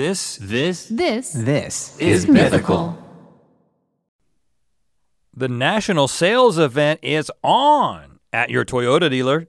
This This This This is mythical. the national sales event is on at your Toyota dealer,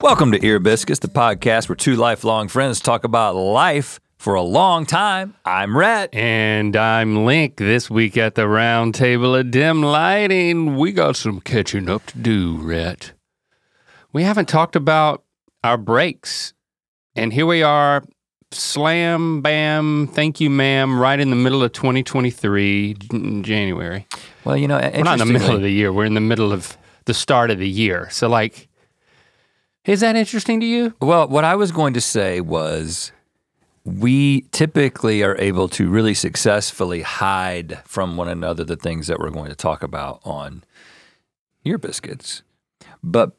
Welcome to Ear Biscuits, the podcast where two lifelong friends talk about life for a long time. I'm Rhett. And I'm Link. This week at the round table of dim lighting, we got some catching up to do, Rhett. We haven't talked about our breaks. And here we are, slam, bam, thank you, ma'am, right in the middle of 2023, January. Well, you know, We're not in the middle of the year, we're in the middle of the start of the year. So, like, is that interesting to you? Well, what I was going to say was we typically are able to really successfully hide from one another the things that we're going to talk about on Ear Biscuits. But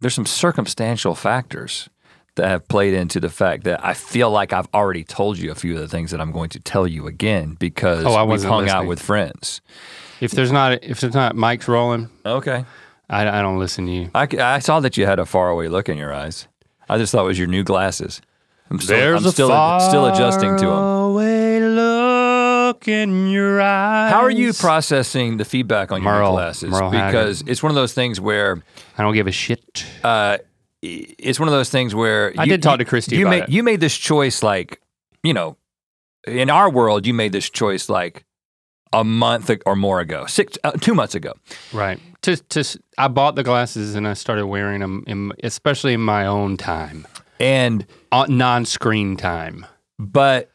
there's some circumstantial factors that have played into the fact that I feel like I've already told you a few of the things that I'm going to tell you again because Oh, I we've wasn't hung out with friends. If there's not, if there's not mics rolling, Okay. I, I don't listen to you. I, c- I saw that you had a faraway look in your eyes. I just thought it was your new glasses. I'm still, I'm still, still adjusting to them. Away look in your eyes. How are you processing the feedback on your new Merle- glasses? Merle because it's one of those things where I don't give a shit. uh, i- it's one of those things where I did talk to Christy You about made it. you made this choice like you know, in our world, you made this choice like a month or more ago, six uh, two months ago. Right. To, to, I bought the glasses and I started wearing them, in, especially in my own time, And uh, non-screen time. but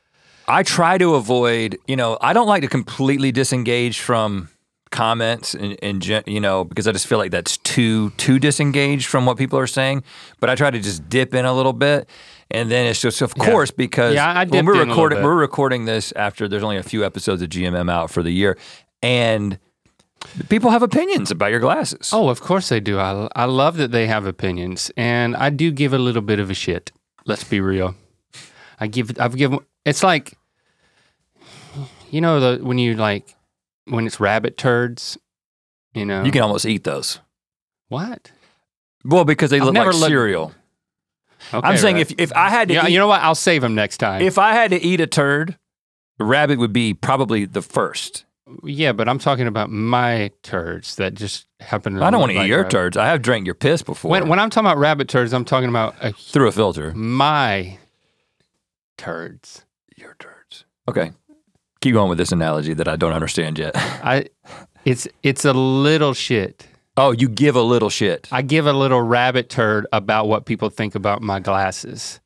I try to avoid, you know, I don't like to completely disengage from comments and, and gen- you know because I just feel like that's too too disengaged from what people are saying. But I try to just dip in a little bit, and then it's just of course because Yeah, I when we're in a little recording we're recording this after there's only a few episodes of GMM out for the year, and people have opinions about your glasses. Oh, of course they do. I, I love that they have opinions, and I do give a little bit of a shit. Let's be real. I give. I've given. It's like, you know, the when you like when it's rabbit turds. You know. You can almost eat those. what? Well, because they I've look like looked- cereal. Okay, I'm saying right. if if I had to Yeah, eat, you know what? I'll save them next time. if I had to eat a turd, rabbit would be probably the first. yeah, but I'm talking about my turds that just happen to. I don't want to eat your rabbit. turds. I have drank your piss before When, when I'm talking about rabbit turds, I'm talking about uh, through a filter. my turds. Your turds. Okay. Keep going with this analogy that I don't understand yet. I, it's it's a little shit. Oh, you give a little shit. I give a little rabbit turd about what people think about my glasses.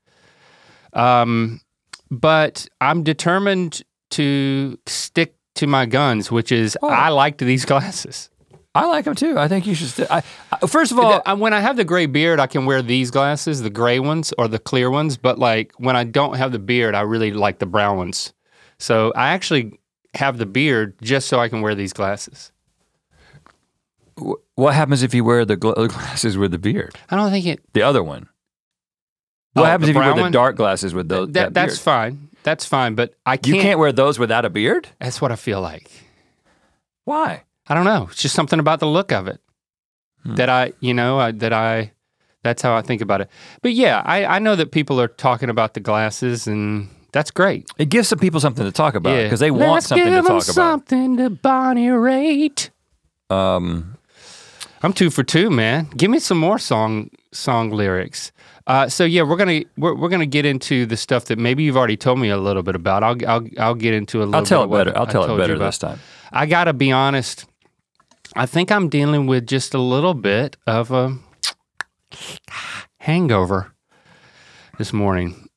Um, but I'm determined to stick to my guns, which is Oh. I liked these glasses. I like them too. I think you should. St- I, I, first of all, Uh, when I have the gray beard, I can wear these glasses, the gray ones or the clear ones. But like when I don't have the beard, I really like the brown ones. So I actually have the beard just so I can wear these glasses. Wh- what happens if you wear the gl- glasses with the beard? I don't think it. The other one. What Oh, happens if you wear the one? dark glasses with those? that, that that's fine. That's fine. But I can't. You can't wear those without a beard. That's what I feel like. Why? I don't know. It's just something about the look of it Hmm. that I, you know, I, that I. That's how I think about it. But yeah, I, I know that people are talking about the glasses, and that's great. It gives some people something to talk about yeah, because they want Let's something to give 'em talk Something to Bonnie Raitt. Um, I'm two for two, man. Give me some more song song lyrics. Uh, so yeah, we're gonna we're, we're gonna get into the stuff that maybe you've already told me a little bit about. I'll I'll, I'll get into a little. I'll tell bit it better. I'll tell it better this time. I gotta be honest. I think I'm dealing with just a little bit of a hangover this morning.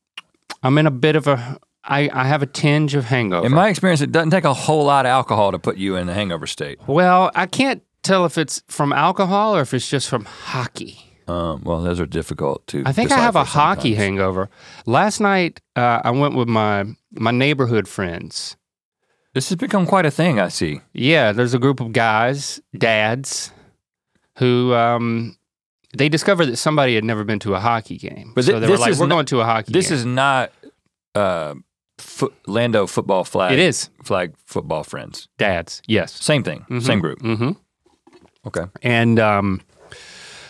I'm in a bit of a. I, I have a tinge of hangover. In my experience, it doesn't take a whole lot of alcohol to put you in the hangover state. well, I can't tell if it's from alcohol or if it's just from hockey. Um, well, those are difficult to. I think I have a decipher hockey hangover. Last night, uh, I went with my my neighborhood friends. This has become quite a thing. I see. Yeah, there's a group of guys, dads, who um, they discovered that somebody had never been to a hockey game. But so thi- they were this like, is "We're not- going to a hockey This game." is not uh, fo- Lando football flag. it is flag football friends. dads. Yes. Same thing. Same group. Mm-hmm. Okay. And um,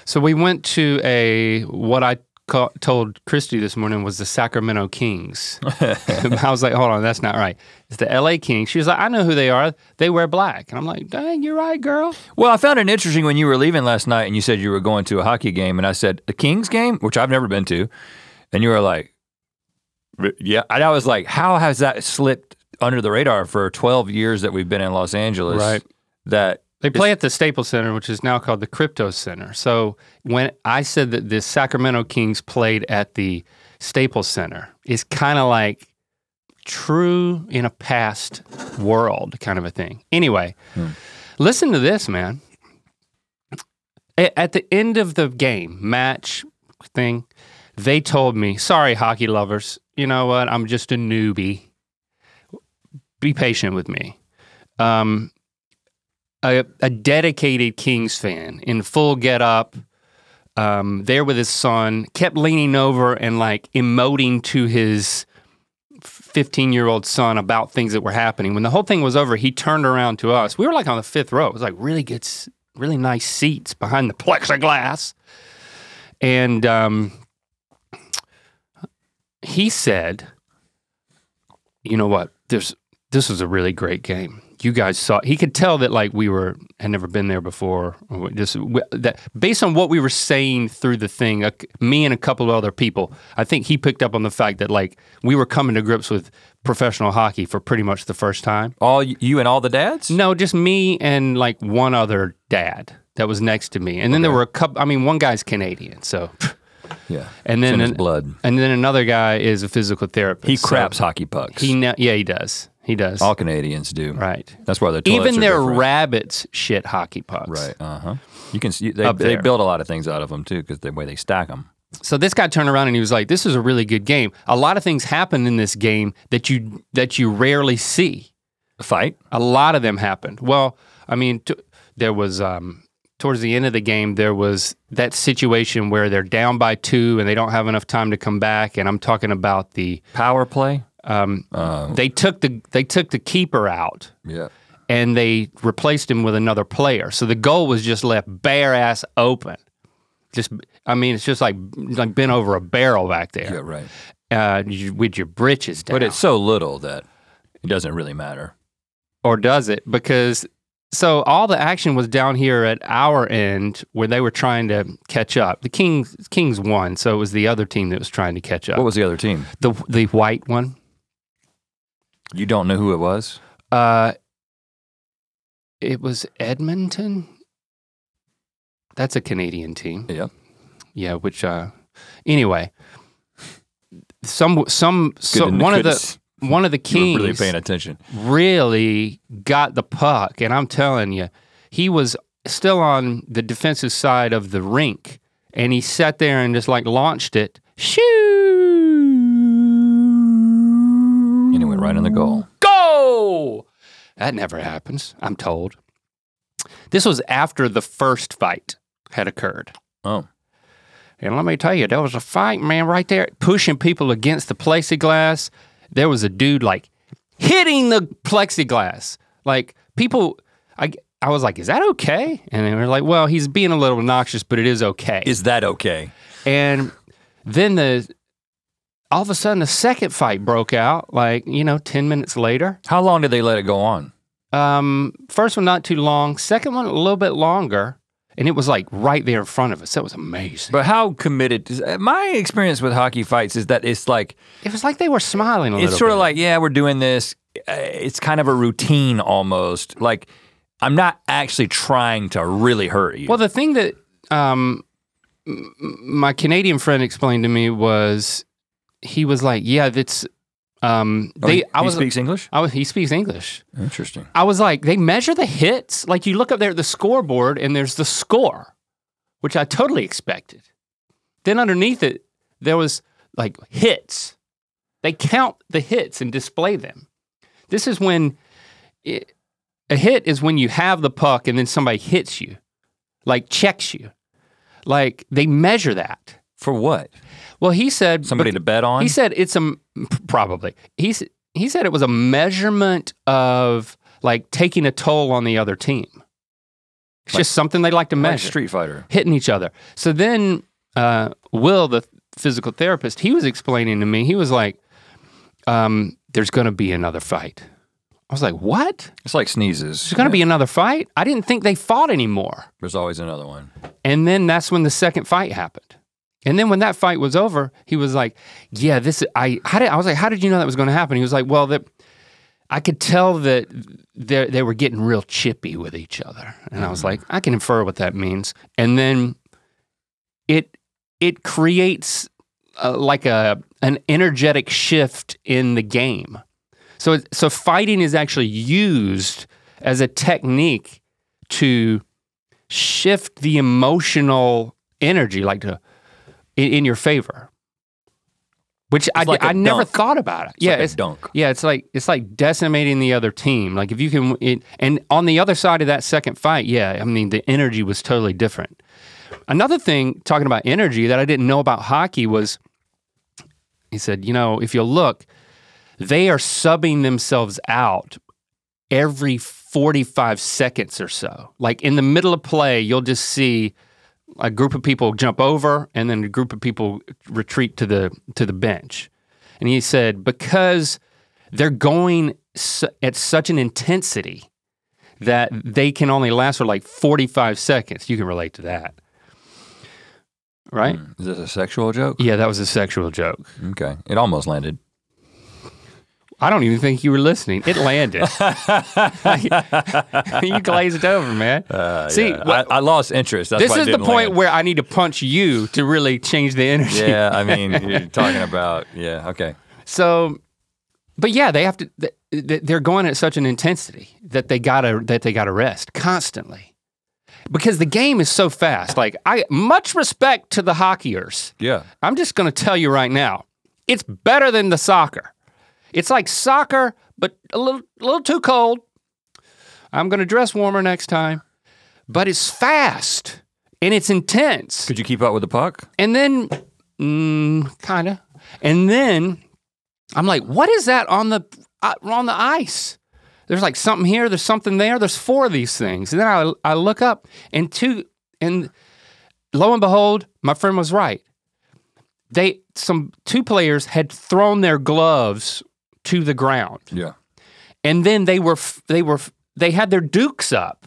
so we went to a what I ca- told Christy this morning was the Sacramento Kings. I was like, hold on, that's not right. It's the LA Kings. She was like, I know who they are. They wear black. And I'm like, dang, you're right, girl. Well, I found it interesting when you were leaving last night and you said you were going to a hockey game, and I said a Kings game, which I've never been to, and you were like, "Yeah," and I was like, "How has that slipped under the radar for 12 years that we've been in Los Angeles?" Right. That They play at the Staples Center, which is now called the Crypto Center. So when I said that the Sacramento Kings played at the Staples Center, it's kind of like true in a past world kind of a thing. Anyway, listen to this, man. At the end of the game, match thing, they told me, sorry, hockey lovers, you know what? I'm just a newbie. Be patient with me. Um, a, a dedicated Kings fan in full get up, um, there with his son, kept leaning over and like emoting to his 15 year old son about things that were happening. When the whole thing was over, he turned around to us. We were like on the fifth row. It was like really good, really nice seats behind the plexiglass. And um, he said, you know what? There's this was a really great game. You guys saw. He could tell that like we were had never been there before. Or just that based on what we were saying through the thing, uh, me and a couple of other people, I think he picked up on the fact that like we were coming to grips with professional hockey for pretty much the first time. all you and all the dads. No, just me and like one other dad that was next to me, and then there were a couple. I mean, one guy's Canadian, so Yeah. and then an- blood. and then another guy is a physical therapist. He so craps hockey pucks. He yeah, he does. He does. all Canadians do. right. That's why their Even their different. rabbits shit hockey pucks. Right. Uh huh. You can see they, they build a lot of things out of them too because the way they stack them. So this guy turned around and he was like, "This is a really good game. A lot of things happen in this game that you that you rarely see. A fight. A lot of them happened. Well, I mean, t- there was um, towards the end of the game there was that situation where they're down by two and they don't have enough time to come back. And I'm talking about the Power play. Um, Uh, they took the they took the keeper out yeah. and they replaced him with another player. So the goal was just left bare ass open. Just, I mean, it's just like like bent over a barrel back there. Yeah. Right. uh, you- with your britches down. But it's so little that it doesn't really matter. or does it? Because so all the action was down here at our end where they were trying to catch up. The Kings Kings won, so it was the other team that was trying to catch up. What was the other team? the the white one? You don't know who it was? Uh, it was Edmonton. That's a Canadian team. Yeah. Yeah, which uh anyway, some some so one of the one of the kings really paying attention. really got the puck and I'm telling you, he was still on the defensive side of the rink and he sat there and just like launched it. Shoo! Right in the goal. Go! That never happens, I'm told. This was after the first fight had occurred. Oh. And let me tell you, there was a fight, man, right there, pushing people against the plexiglass. There was a dude like hitting the plexiglass. Like people, I, I was like, is that okay? And they were like, well, he's being a little obnoxious, but it is okay. Is that okay? and then the, all of a sudden, the second fight broke out. Like you know, ten minutes later. How long did they let it go on? Um, first one not too long. Second one a little bit longer, and it was like right there in front of us. That was amazing. But how committed? is- My experience with hockey fights is that it's like It was like they were smiling a little. it's sort of like yeah, we're doing this, uh, it's kind of a routine almost. Like I'm not actually trying to really hurt you. Well, the thing that um, my Canadian friend explained to me was he was like, "Yeah, that's um, Oh, they." he, I he was, speaks English. I was, he speaks English. Interesting. I was like, they measure the hits. Like you look up there at the scoreboard, and there's the score, which I totally expected. Then underneath it, there was like hits. They count the hits and display them. This is when it, a hit is when you have the puck and then somebody hits you, like checks you. Like they measure that. For what? Well, he said Somebody to bet on? he said it's a probably. He he said it was a measurement of like taking a toll on the other team. It's Like- just something they like to like measure, Street Fighter. hitting each other. So then uh, Will, the physical therapist, he was explaining to me. He was like, um, "There's going to be another fight." I was like, "What? It's like sneezes. There's going to be another fight?" I didn't think they fought anymore. There's always another one. And then that's when the second fight happened. And then when that fight was over, he was like, "Yeah, this I how did I was like, how did you know that was going to happen?" He was like, "Well, that I could tell that they they were getting real chippy with each other." And I was like, "I can infer what that means." And then it it creates uh, like a an energetic shift in the game. So so fighting is actually used as a technique to shift the emotional energy like to in, in your favor. Which I, It's like a I never thought about it. It's yeah like it's dunk. yeah it's like it's like decimating the other team. Like if you can it, and on the other side of that second fight yeah i mean the energy was totally different. Another thing talking about energy that i didn't know about hockey was he said you know if you look they are subbing themselves out every 45 seconds or so. Like in the middle of play, you'll just see a group of people jump over and then a group of people retreat to the to the bench. And he said because they're going su- at such an intensity that they can only last for like 45 seconds. You can relate to that. Right? Hmm. Is this a sexual joke? Yeah, that was a sexual joke. Okay. It almost landed. I don't even think you were listening. It landed. you glazed over, man. Uh, See, Yeah, I, I lost interest. That's this is the point land. where I need to punch you to really change the energy. Yeah, I mean, you're talking about, yeah, okay. So, but yeah, they have to. th- th- They're going at such an intensity that they gotta that they gotta rest constantly because the game is so fast. Like I much respect to the hockeyers. Yeah. I'm just going to tell you right now, it's better than the soccer. It's like soccer, but a little, a little too cold. I'm going to dress warmer next time, but it's fast and it's intense. Could you keep up with the puck? And then, mm, kind of. And then I'm like, what is that on the uh, on the ice? There's like something here. There's something there. There's four of these things. And then I I look up and two and lo and behold, my friend was right. They some two players had thrown their gloves to the ground Yeah. and then they were they were they had their dukes up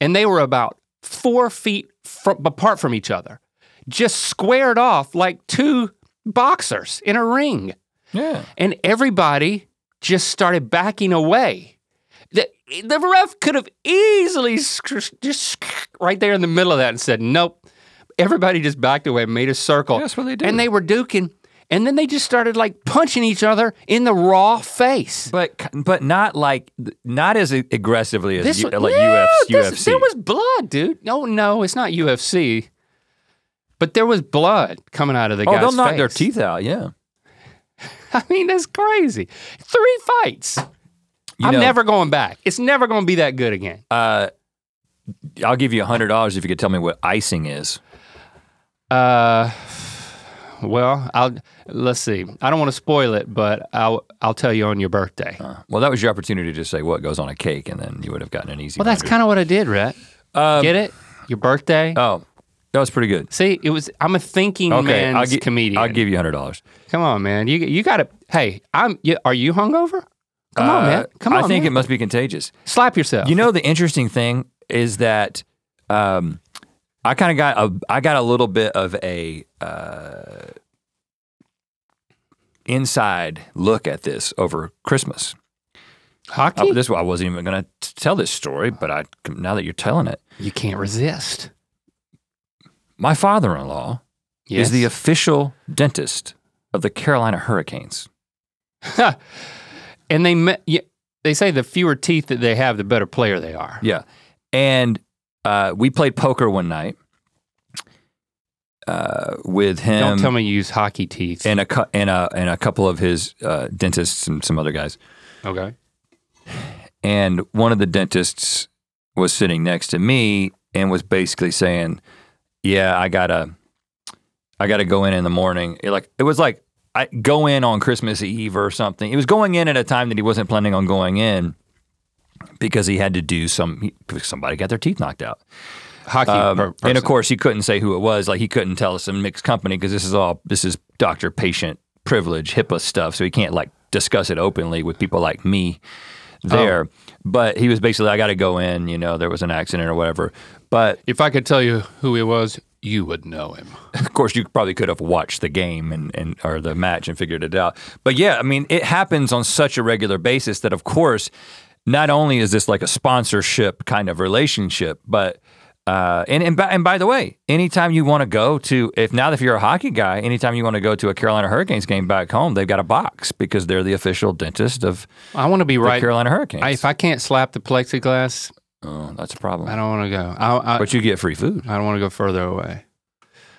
and they were about four feet fr- apart from each other just squared off like two boxers in a ring Yeah. and everybody just started backing away the, the ref could have easily just right there in the middle of that and said nope everybody just backed away made a circle that's what they do. and they were duking and then they just started like punching each other in the raw face But but not like not as aggressively as This U, like yeah, UFC. this- There was blood, dude. No, no, it's not UFC. But there was blood coming out of the oh, guy's they'll knock their teeth out. Yeah. I mean, that's crazy. Three fights. You I'm know, never going back. It's never going to be that good again. Uh, I'll give you a hundred dollars if you could tell me what icing is. Uh, well, I'll let's see. I don't want to spoil it, but I'll I'll tell you on your birthday. Uh, well, that was your opportunity to say what goes on a cake, and then you would have gotten an easy. well, that's kind of what I did, Rhett. of. Get it? Your birthday. Oh, that was pretty good. See, it was. I'm a thinking Okay, man's I'll, gi- comedian. I'll give you hundred dollars. Come on, man. You you got to. Hey, I'm. You, are you hungover? Come on, man. Come on, Uh, I think man. it must be contagious. Slap yourself. You know, the interesting thing is that um, I kind of got a I got a little bit of a uh, inside look at this over Christmas. Hockey? Uh, this I wasn't even going to tell this story, but I now that you're telling it, you can't resist. my father-in-law Yes. is the official dentist of the Carolina Hurricanes. and they me- yeah, they say the fewer teeth that they have, the better player they are. Yeah, and uh, we played poker one night uh, with him. Don't tell me you use hockey teeth. and a cou- and a and a couple of his uh, dentists and some other guys. okay. And one of the dentists was sitting next to me and was basically saying, "Yeah, I gotta, I gotta go in in the morning." It like it was like I go in on Christmas Eve or something. It was going in at a time that he wasn't planning on going in because he had to do some. Somebody got their teeth knocked out. Hockey. Um, and of course, he couldn't say who it was. Like he couldn't tell us some mixed company because this is all this is doctor patient privilege HIPAA stuff. So he can't like discuss it openly with people like me there. Oh. But he was basically, I got to go in. You know, there was an accident or whatever. But if I could tell you who he was, you would know him. of course, you probably could have watched the game and, and or the match and figured it out. But yeah, I mean, it happens on such a regular basis that, of course, not only is this like a sponsorship kind of relationship, but uh, and and by, and by the way, anytime you want to go to, if now if you're a hockey guy, anytime you want to go to a Carolina Hurricanes game back home, they've got a box because they're the official dentist of I want to be right. Carolina Hurricanes. I, if I can't slap the plexiglass, oh, that's a problem. I don't want to go. I, I, but you get free food. I don't want to go further away.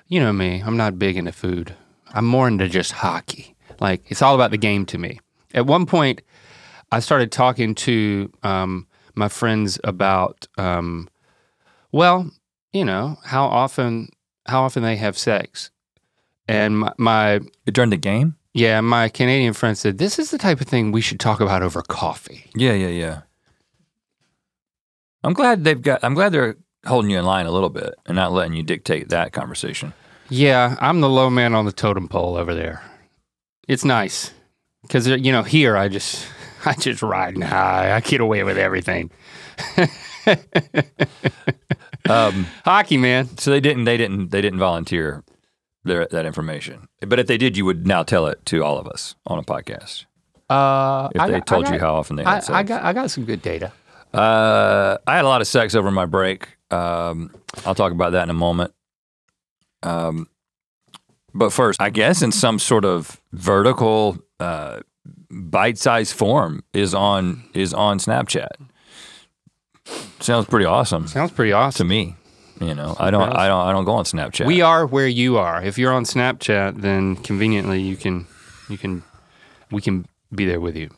You know me, I'm not big into food. I'm more into just hockey. Like, it's all about the game to me. At one point, I started talking to um, my friends about, um, well, you know, how often how often they have sex. And my, my During the game? yeah, my Canadian friend said, this is the type of thing we should talk about over coffee. Yeah, yeah, yeah. I'm glad they've got. I'm glad they're holding you in line a little bit and not letting you dictate that conversation. Yeah, I'm the low man on the totem pole over there. It's nice because you know here I just I just riding high. I get away with everything. Um, Hockey, man. so they didn't. They didn't. They didn't volunteer their, that information. But if they did, you would now tell it to all of us on a podcast. Uh, If I they got- told you got- how often they had I, sex. I got I got some good data. Uh, I had a lot of sex over my break. Um, I'll talk about that in a moment. Um, but first, I guess in some sort of vertical, uh, bite-sized form is on is on Snapchat. Sounds pretty awesome Sounds pretty awesome to me. You know, I don't, I don't, I don't go on Snapchat. We are where you are. If you're on Snapchat, then conveniently you can you can we can be there with you.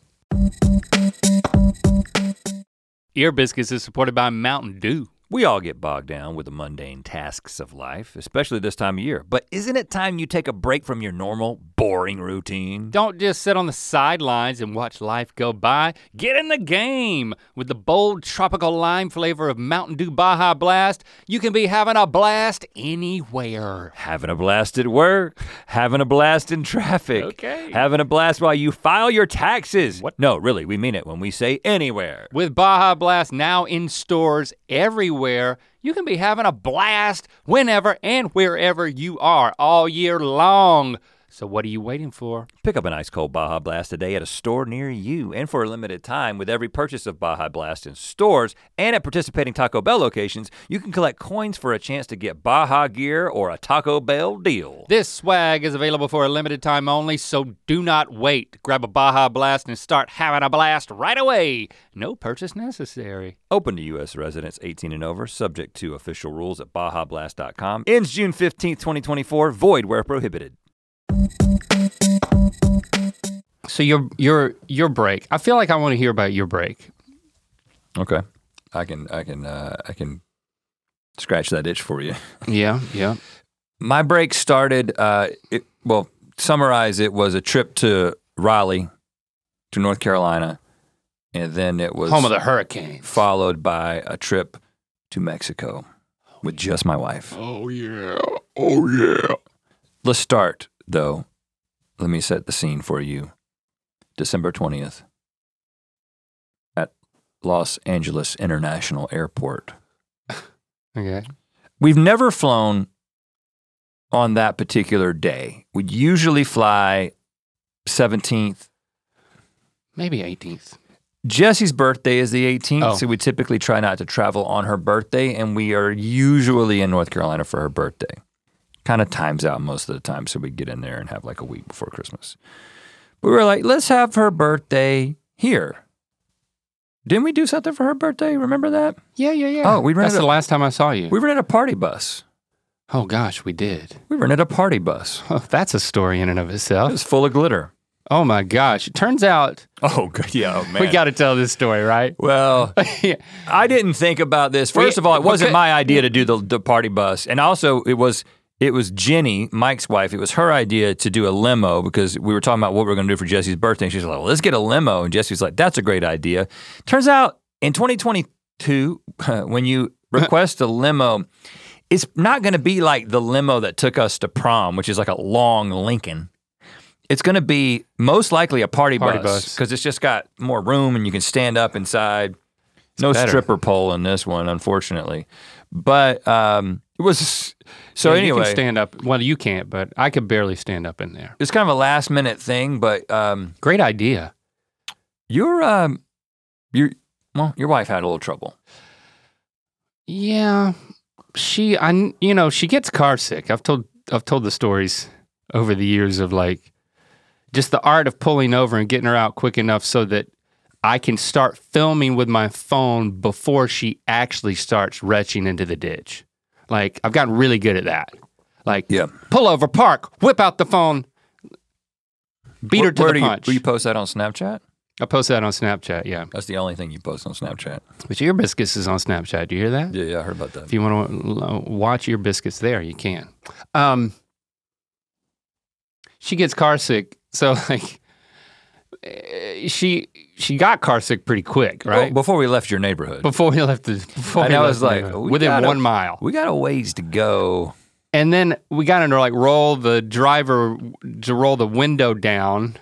Ear Biscuits is supported by Mountain Dew. We all get bogged down with the mundane tasks of life, especially this time of year. But isn't it time you take a break from your normal, boring routine? Don't just sit on the sidelines and watch life go by. Get in the game with the bold tropical lime flavor of Mountain Dew Baja Blast. You can be having a blast anywhere. Having a blast at work, having a blast in traffic, Okay. having a blast while you file your taxes. What? No, really, we mean it when we say anywhere. With Baja Blast now in stores everywhere, you can be having a blast whenever and wherever you are all year long. So what are you waiting for? Pick up an ice cold Baja Blast today at a store near you. And for a limited time, with every purchase of Baja Blast in stores and at participating Taco Bell locations, you can collect coins for a chance to get Baja gear or a Taco Bell deal. This swag is available for a limited time only, so do not wait. Grab a Baja Blast and start having a blast right away. No purchase necessary. Open to U.S. residents 18 and over, subject to official rules at BajaBlast.com. Ends June 15th, 2024, void where prohibited. So your your your break. I feel like I want to hear about your break. Okay. I can, I can, uh, I can scratch that itch for you. Yeah, yeah. My break started, uh, it, well, summarize it was a trip to Raleigh, to North Carolina, and then it was Home of the Hurricanes. followed by a trip to Mexico with just my wife. Oh yeah. Oh yeah. Let's start, though. Let me set the scene for you. December 20th at Los Angeles International Airport. Okay. We've never flown on that particular day. We'd usually fly 17th, Maybe 18th. Jessie's birthday is the 18th, Oh. so we typically try not to travel on her birthday, and we are usually in North Carolina for her birthday. Kind of times out most of the time, so we'd get in there and have like a week before Christmas. But we were like, let's have her birthday here. Didn't we do something for her birthday? Remember that? Yeah, yeah, yeah. Oh, we That's rented the a- last time I saw you. We rented a party bus. oh gosh, we did. We rented a party bus. Oh, that's a story in and of itself. It was full of glitter. Oh my gosh. It turns out Oh, good. Yeah, oh, man. we got to tell this story, right? well, yeah. I didn't think about this. First We- of all, it wasn't okay. my idea to do the, the party bus, and also it was it was Jenny, Mike's wife. It was her idea to do a limo because we were talking about what we are going to do for Jessie's birthday. And she's like, "Well, let's get a limo," and Jessie's like, "That's a great idea." Turns out in 2022, when you uh-huh. request a limo, it's not going to be like the limo that took us to prom, which is like a long Lincoln. It's going to be most likely a party, Party bus because it's just got more room and you can stand up inside. no better. stripper pole in this one, unfortunately. But um, it was so Yeah, you anyway. can stand up. Well, you can't, but I could barely stand up in there. it's kind of a last minute thing, but um, Great idea. your um, your well, your wife had a little trouble. Yeah, she, I, you know, she gets car sick. I've told, I've told the stories over the years of like, just the art of pulling over and getting her out quick enough so that I can start filming with my phone before she actually starts retching into the ditch. Like I've gotten really good at that. Like, Yeah. pull over, park, whip out the phone, beat her to Where the do you, punch. will you post that on Snapchat? I post that on Snapchat. Yeah, That's the only thing you post on Snapchat. but Ear Biscuits is on Snapchat. Do you hear that? Yeah, yeah, I heard about that. If you want to watch Ear Biscuits there, you can. Um, she gets car sick, so like eh, she she got car sick pretty quick, Well, right? before we left your neighborhood, before we left the before And I was like, within gotta- one mile, we got a ways to go. and then we got into like roll the driver to roll the window down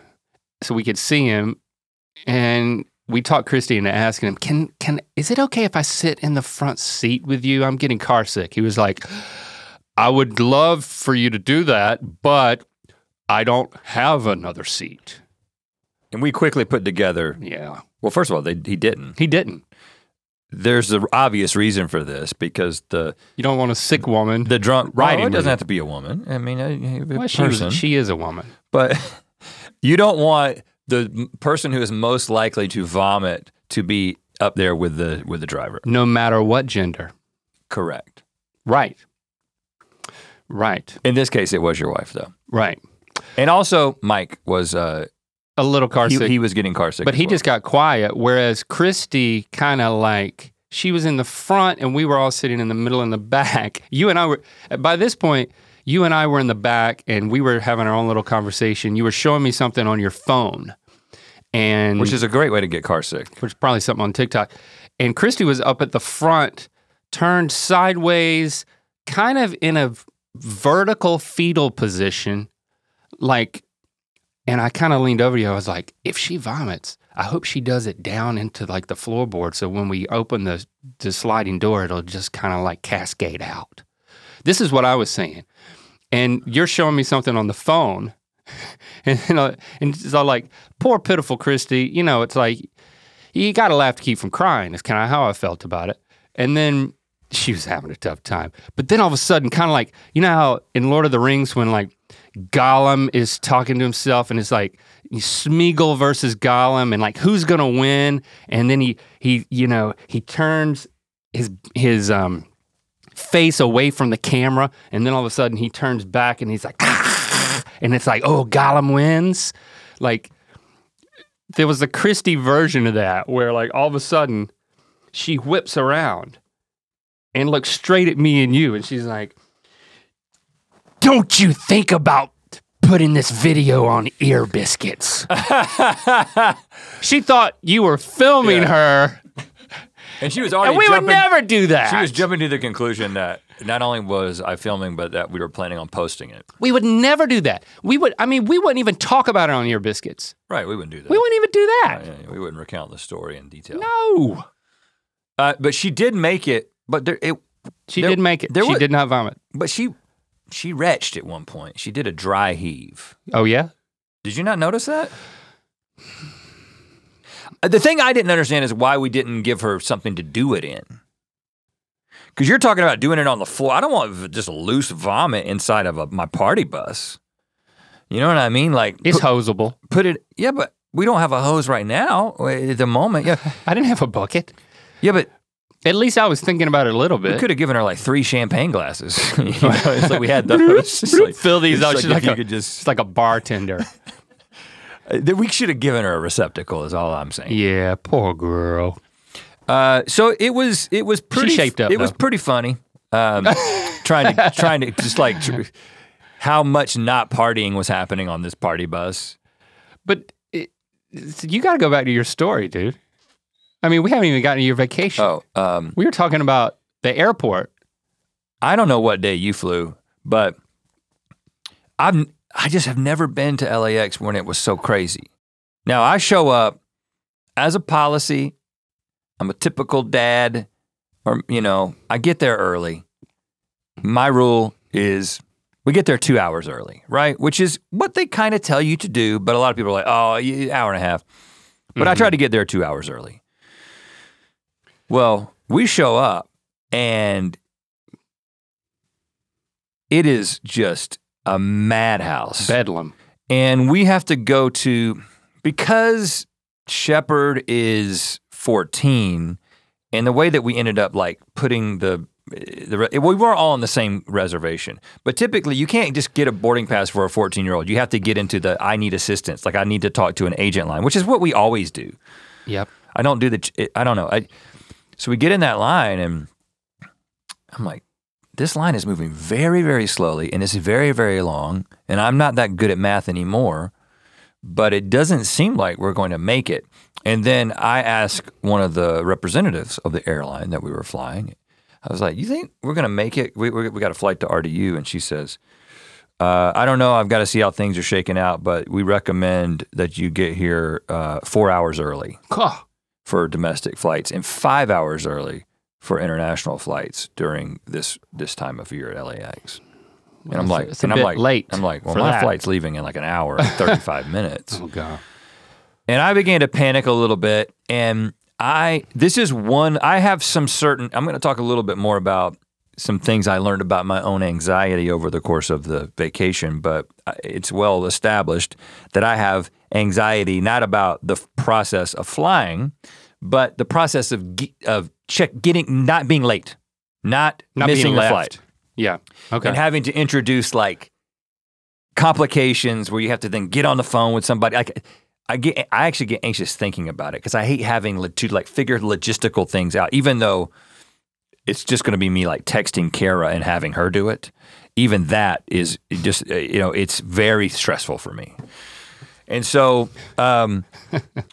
so we could see him, and we talked Christy into asking him, "Can can is it okay if I sit in the front seat with you? I'm getting car sick." He was like, "I would love for you to do that, but I don't have another seat." And we quickly put together. Yeah, Well, first of all, they, he didn't. he didn't. There's an obvious reason for this because the You don't want a sick woman. the drunk Riding Well, it doesn't have to be a woman. I mean, a, a well, she, person. she is a woman. but you don't want the person who is most likely to vomit to be up there with the with the driver. No matter what gender. Correct. Right. Right. In this case, it was your wife though, Right. and also Mike was uh, A little car he, sick. he was getting car sick, but he well. just got quiet. Whereas Christy kind of like she was in the front and we were all sitting in the middle and the back. You and I were by this point. You and I were in the back and we were having our own little conversation. You were showing me something on your phone, and which is a great way to get car sick. which is probably something on TikTok. And Christy was up at the front, turned sideways, kind of in a vertical fetal position, like. And I kind of leaned over to you. I was like, if she vomits, I hope she does it down into like the floorboard. So when we open the, the sliding door, it'll just kind of like cascade out. This is what I was saying. And you're showing me something on the phone. And, you know, and it's all like, poor pitiful Christy. You know, it's like, you got to laugh to keep from crying. Is kind of how I felt about it. And then she was having a tough time. But then all of a sudden, kind of like you know how in Lord of the Rings when like Gollum is talking to himself and it's like Smeagol versus Gollum and like who's gonna win? And then he he you know he turns his his um face away from the camera and then all of a sudden he turns back and he's like and it's like oh Gollum wins like there was a Christy version of that where like all of a sudden she whips around and looks straight at me and you and she's like don't you think about putting this video on ear biscuits? She thought you were filming her. And she was already and we would never do that. She was jumping to the conclusion that not only was I filming, but that we were planning on posting it. we would never do that. We would i mean we wouldn't even talk about it on ear biscuits. Right, we wouldn't do that. we wouldn't even do that. Yeah, we wouldn't recount the story in detail. no. Uh, but she did make it. But there, it, she There- did make it. there she was- did not vomit. But she, she retched at one point. She did a dry heave. oh yeah Did you not notice that? The thing I didn't understand is why we didn't give her something to do it in. Because you're talking about doing it on the floor. I don't want just loose vomit inside of a, my party bus. You know what I mean? Like It's put, hosable. put it. Yeah, but we don't have a hose right now uh, at the moment. Yeah, I didn't have a bucket. yeah, but At least I was thinking about it a little we bit. could have given her like three champagne glasses. you know, it's like we had those. Like, Fill these out. like She's like you a- could just. It's like a bartender. uh, that we should have given her a receptacle. Is all I'm saying. yeah, poor girl. Uh, so it was it was pretty shaped up, It was pretty funny. Um, trying to trying to just like tr- how much not partying was happening on this party bus. But it, you got to go back to your story, dude. I mean, we haven't even gotten to your vacation. Oh, um, We were talking about the airport. I don't know what day you flew, but I've I just have never been to LAX when it was so crazy. Now I show up as a policy. I'm a typical dad, or you know, I get there early. My rule is we get there two hours early, right? Which is what they kind of tell you to do, but a lot of people are like, oh, hour and a half. But I try to get there two hours early. Well, we show up and it is just a madhouse. Bedlam. And we have to go to because Shepherd is 14, and the way that we ended up like putting the the we weren't all on the same reservation, but typically you can't just get a boarding pass for a 14 year old. You have to get into the I need assistance, like I need to talk to an agent line, which is what we always do. Yep. I don't do the. I don't know. I, so we get in that line, and I'm like, this line is moving very, very slowly, and it's very, very long. And I'm not that good at math anymore, but it doesn't seem like we're going to make it. And then I ask one of the representatives of the airline that we were flying. I was like, "You think we're going to make it? We, we we got a flight to RDU?" And she says. Uh, I don't know. I've got to see how things are shaking out, but we recommend that you get here uh, four hours early for domestic flights and five hours early for international flights during this this time of year at LAX. And I'm like, it's a and I'm like, late I'm like, well, my that. flight's leaving in like an hour and 35 minutes. oh God. And I began to panic a little bit. And I, this is one, I have some certain, I'm going to talk a little bit more about some things I learned about my own anxiety over the course of the vacation, but it's well established that I have anxiety not about the process of flying, but the process of, ge- of check, getting, not being late, not, Not missing being the flight Yeah. Okay. and having to introduce like complications where you have to then get on the phone with somebody. Like I get, I actually get anxious thinking about it because I hate having to like figure logistical things out, even though it's just going to be me like texting Kara and having her do it. Even that is just uh, you know it's very stressful for me. And so, um,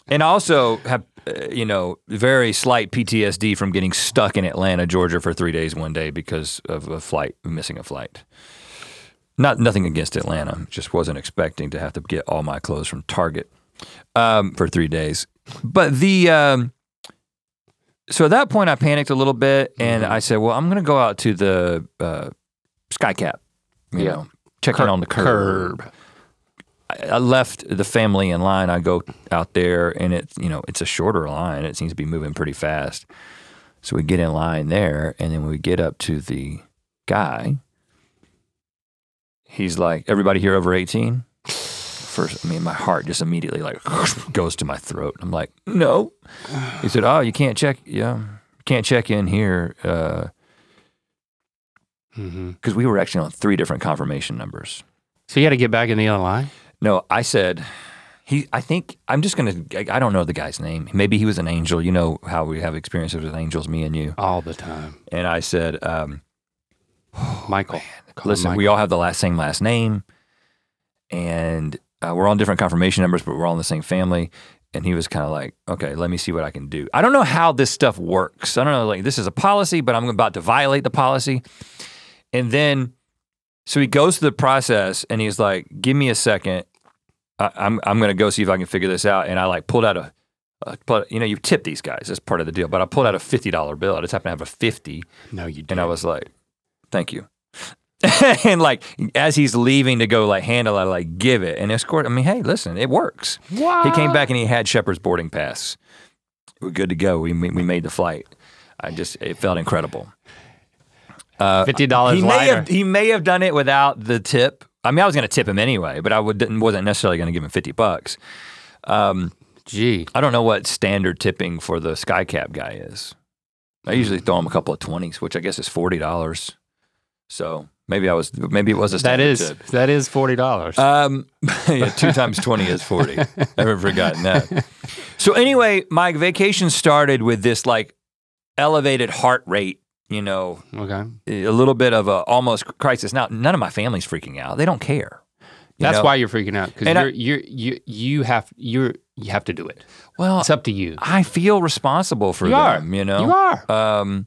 and also have, you know, very slight PTSD from getting stuck in Atlanta, Georgia for three days one day because of a flight, missing a flight. Not nothing against Atlanta, just wasn't expecting to have to get all my clothes from Target um, for three days. But the um, so at that point, I panicked a little bit, and I said, "Well, I'm going to go out to the uh, Skycap, you Yeah. know, check in on the curb." curb. I left the family in line. I go out there, and it's you know it's a shorter line. It seems to be moving pretty fast. So we get in line there, and then we get up to the guy. He's like, "Everybody here over 18?" First, I mean, my heart just immediately like goes to my throat. I'm like, "No." He said, "Oh, you can't check. Yeah, can't check in here." Uh, because we were actually on three different confirmation numbers. So you had to get back in the other line. No, I said he. I think I'm just gonna. I I don't know the guy's name. Maybe he was an angel. You know how we have experiences with angels, me and you. all the time. And I said, um, Michael. Listen, Michael. we all have the last same last name, and uh, we're on different confirmation numbers, but we're all in the same family. And he was kind of like, okay, let me see what I can do. I don't know how this stuff works. I don't know, like this is a policy, but I'm about to violate the policy. And then, so he goes through the process, and he's like, give me a second. I, I'm I'm gonna go see if I can figure this out. And I like pulled out a, pulled- you know, you tip these guys. That's part of the deal. But I pulled out a fifty dollar bill. I just happened to have a fifty. no, you did. And I was like, thank you. and like as he's leaving to go like handle I like give it and escort. I mean, hey, listen, it works. Wow. He came back and he had Shepherd's boarding pass. We're good to go. We we made the flight. I just it felt incredible. Uh, fifty dollars He may lighter. have he may have done it without the tip. I mean, I was going to tip him anyway, but I would, wasn't necessarily going to give him fifty bucks. Gee. I don't know what standard tipping for the skycap guy is. I usually throw him a couple of twenties, which I guess is forty dollars. So maybe I was maybe it was a standard is tip. that is forty dollars. Um, yeah, two times twenty is forty. Never forgotten that. So anyway, my vacation started with this like elevated heart rate. You know, okay. a little bit of a almost crisis. Now, none of my family's freaking out. They don't care. That's know? why you're freaking out because you're, you're you you have you're you have to do it. Well, It's up to you. I feel responsible for You are. them. You know, You are. Um,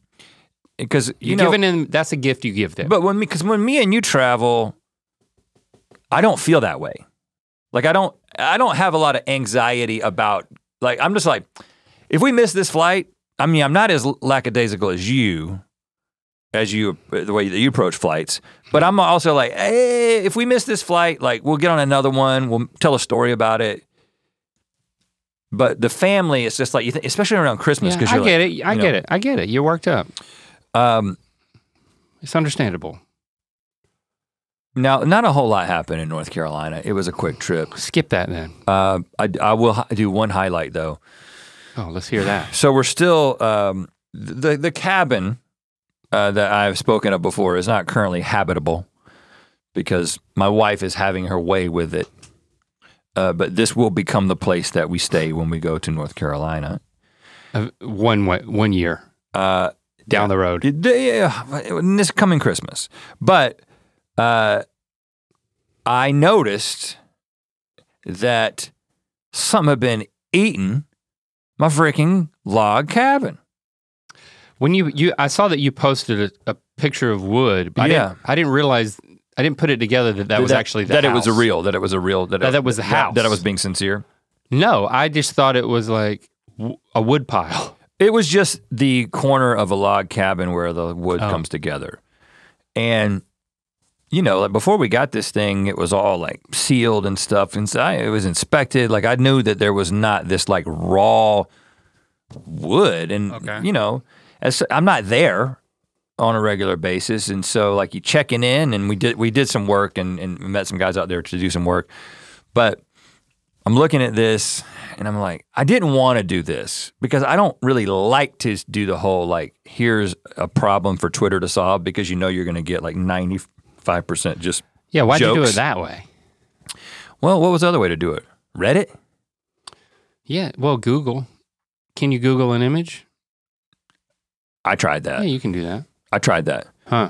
because you You're know, giving them. That's a gift you give them. But when me, because when me and you travel, I don't feel that way. Like I don't, I don't have a lot of anxiety about. Like I'm just like, if we miss this flight, I mean, I'm not as lackadaisical as you, as you the way that you approach flights. But I'm also like, hey, if we miss this flight, like we'll get on another one. We'll tell a story about it. But the family, it's just like, you th- especially around Christmas, Yeah, because I get like, it. I you know, get it. I get it. You're worked up. Um, It's understandable. now, not a whole lot happened in North Carolina. It was a quick trip. Skip that then. Uh, I, I will do one highlight though. Oh, let's hear that. So we're still um, the the cabin uh, that I've spoken of before is not currently habitable because my wife is having her way with it. Uh, but this will become the place that we stay when we go to North Carolina. Uh, one way, one year Uh, down the road. yeah, this coming Christmas. But uh, I noticed that some have been eating my freaking log cabin. When you you, I saw that you posted a, a picture of wood. But I Yeah. didn't, I didn't realize. I didn't put it together that that was actually that it was a real that it was a real that, That that was the house. that I was being sincere. No, I just thought it was like w- a wood pile. It was just the corner of a log cabin where the wood Oh. comes together, and you know, like before we got this thing, it was all like sealed and stuff, and so I, it was inspected. Like I knew that there was not this like raw wood, and Okay. you know, as I'm not there on a regular basis, and so like you checking in, and we did we did some work and and met some guys out there to do some work, but I'm looking at this and I'm like, I didn't want to do this because I don't really like to do the whole like, here's a problem for Twitter to solve because you know you're going to get like 95% just, Yeah, why'd you do it that way? well, what was the other way to do it? Reddit? Yeah, well, Google. Can you Google an image? I tried that. Yeah, you can do that. I tried that. Huh.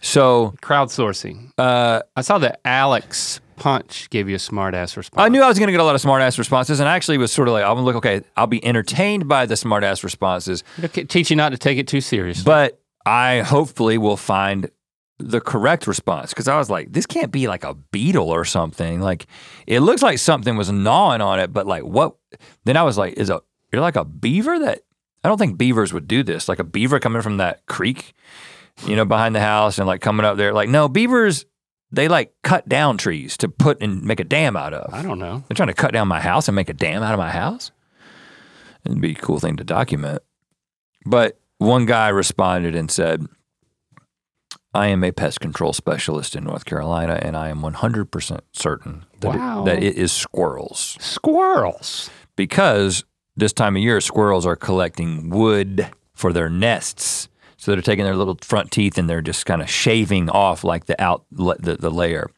So Crowdsourcing. uh, I saw that Alex Punch gave you a smart ass response. I knew I was going to get a lot of smart ass responses and I actually was sort of like, I'm going to look, okay, I'll be entertained by the smart ass responses. It'll teach you not to take it too seriously. But I hopefully will find the correct response because I was like, this can't be like a beetle or something. Like it looks like something was gnawing on it, but like what? Then I was like, is a you're like a beaver that I don't think beavers would do this. Like a beaver coming from that creek, you know, behind the house and like coming up there. Like no, beavers they like cut down trees to put and make a dam out of. I don't know. They're trying to cut down my house and make a dam out of my house. It'd be a cool thing to document. But one guy responded and said, I am a pest control specialist in North Carolina, and I am 100% certain that, Wow. it, that it is squirrels. Squirrels. Because this time of year, squirrels are collecting wood for their nests. So they're taking their little front teeth and they're just kind of shaving off like the out the, the layer.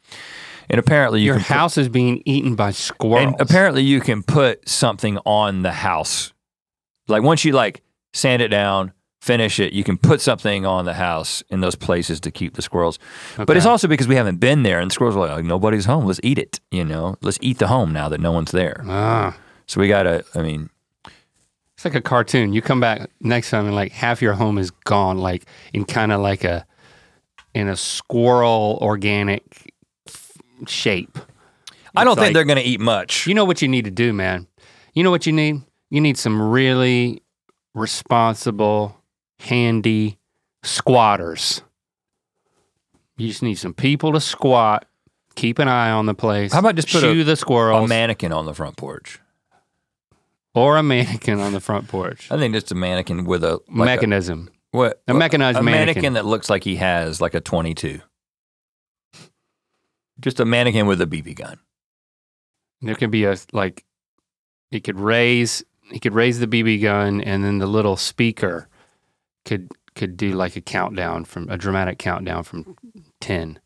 And apparently, you Your can put- house is being eaten by squirrels. and apparently you can put something on the house. Like once you like sand it down, finish it, you can put something on the house in those places to keep the squirrels. But it's also because we haven't been there and the squirrels are like, nobody's home. Let's eat it. You know, let's eat the home now that no one's there. Ah. So we gotta, I mean, It's like a cartoon. You come back next time and like half your home is gone, like in kind of like a in a squirrel organic f- shape. I don't It's think like- they're gonna eat much. You know what you need to do, man. You know what you need. You need some really responsible, handy squatters. You just need some people to squat, keep an eye on the place. How about just put a- shoo the A mannequin on the front porch. Or a mannequin on the front porch? I think just a mannequin with a like a- Mechanism. what A mechanized a mannequin. that looks like he has like a 22. Just a mannequin with a BB gun. There could be a like, he could raise he could raise the BB gun, and then the little speaker could could do like a countdown from a dramatic countdown from 10,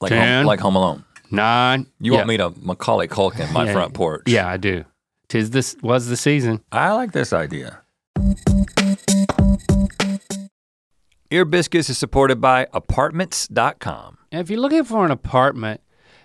Like Ten. home, like Home Alone. 9. You yeah. want me to Macaulay Culkin my Yeah. front porch? Yeah, I do. Tis this was the season. I like this idea. Ear Biscuits is supported by apartments.com. And if you're looking for an apartment,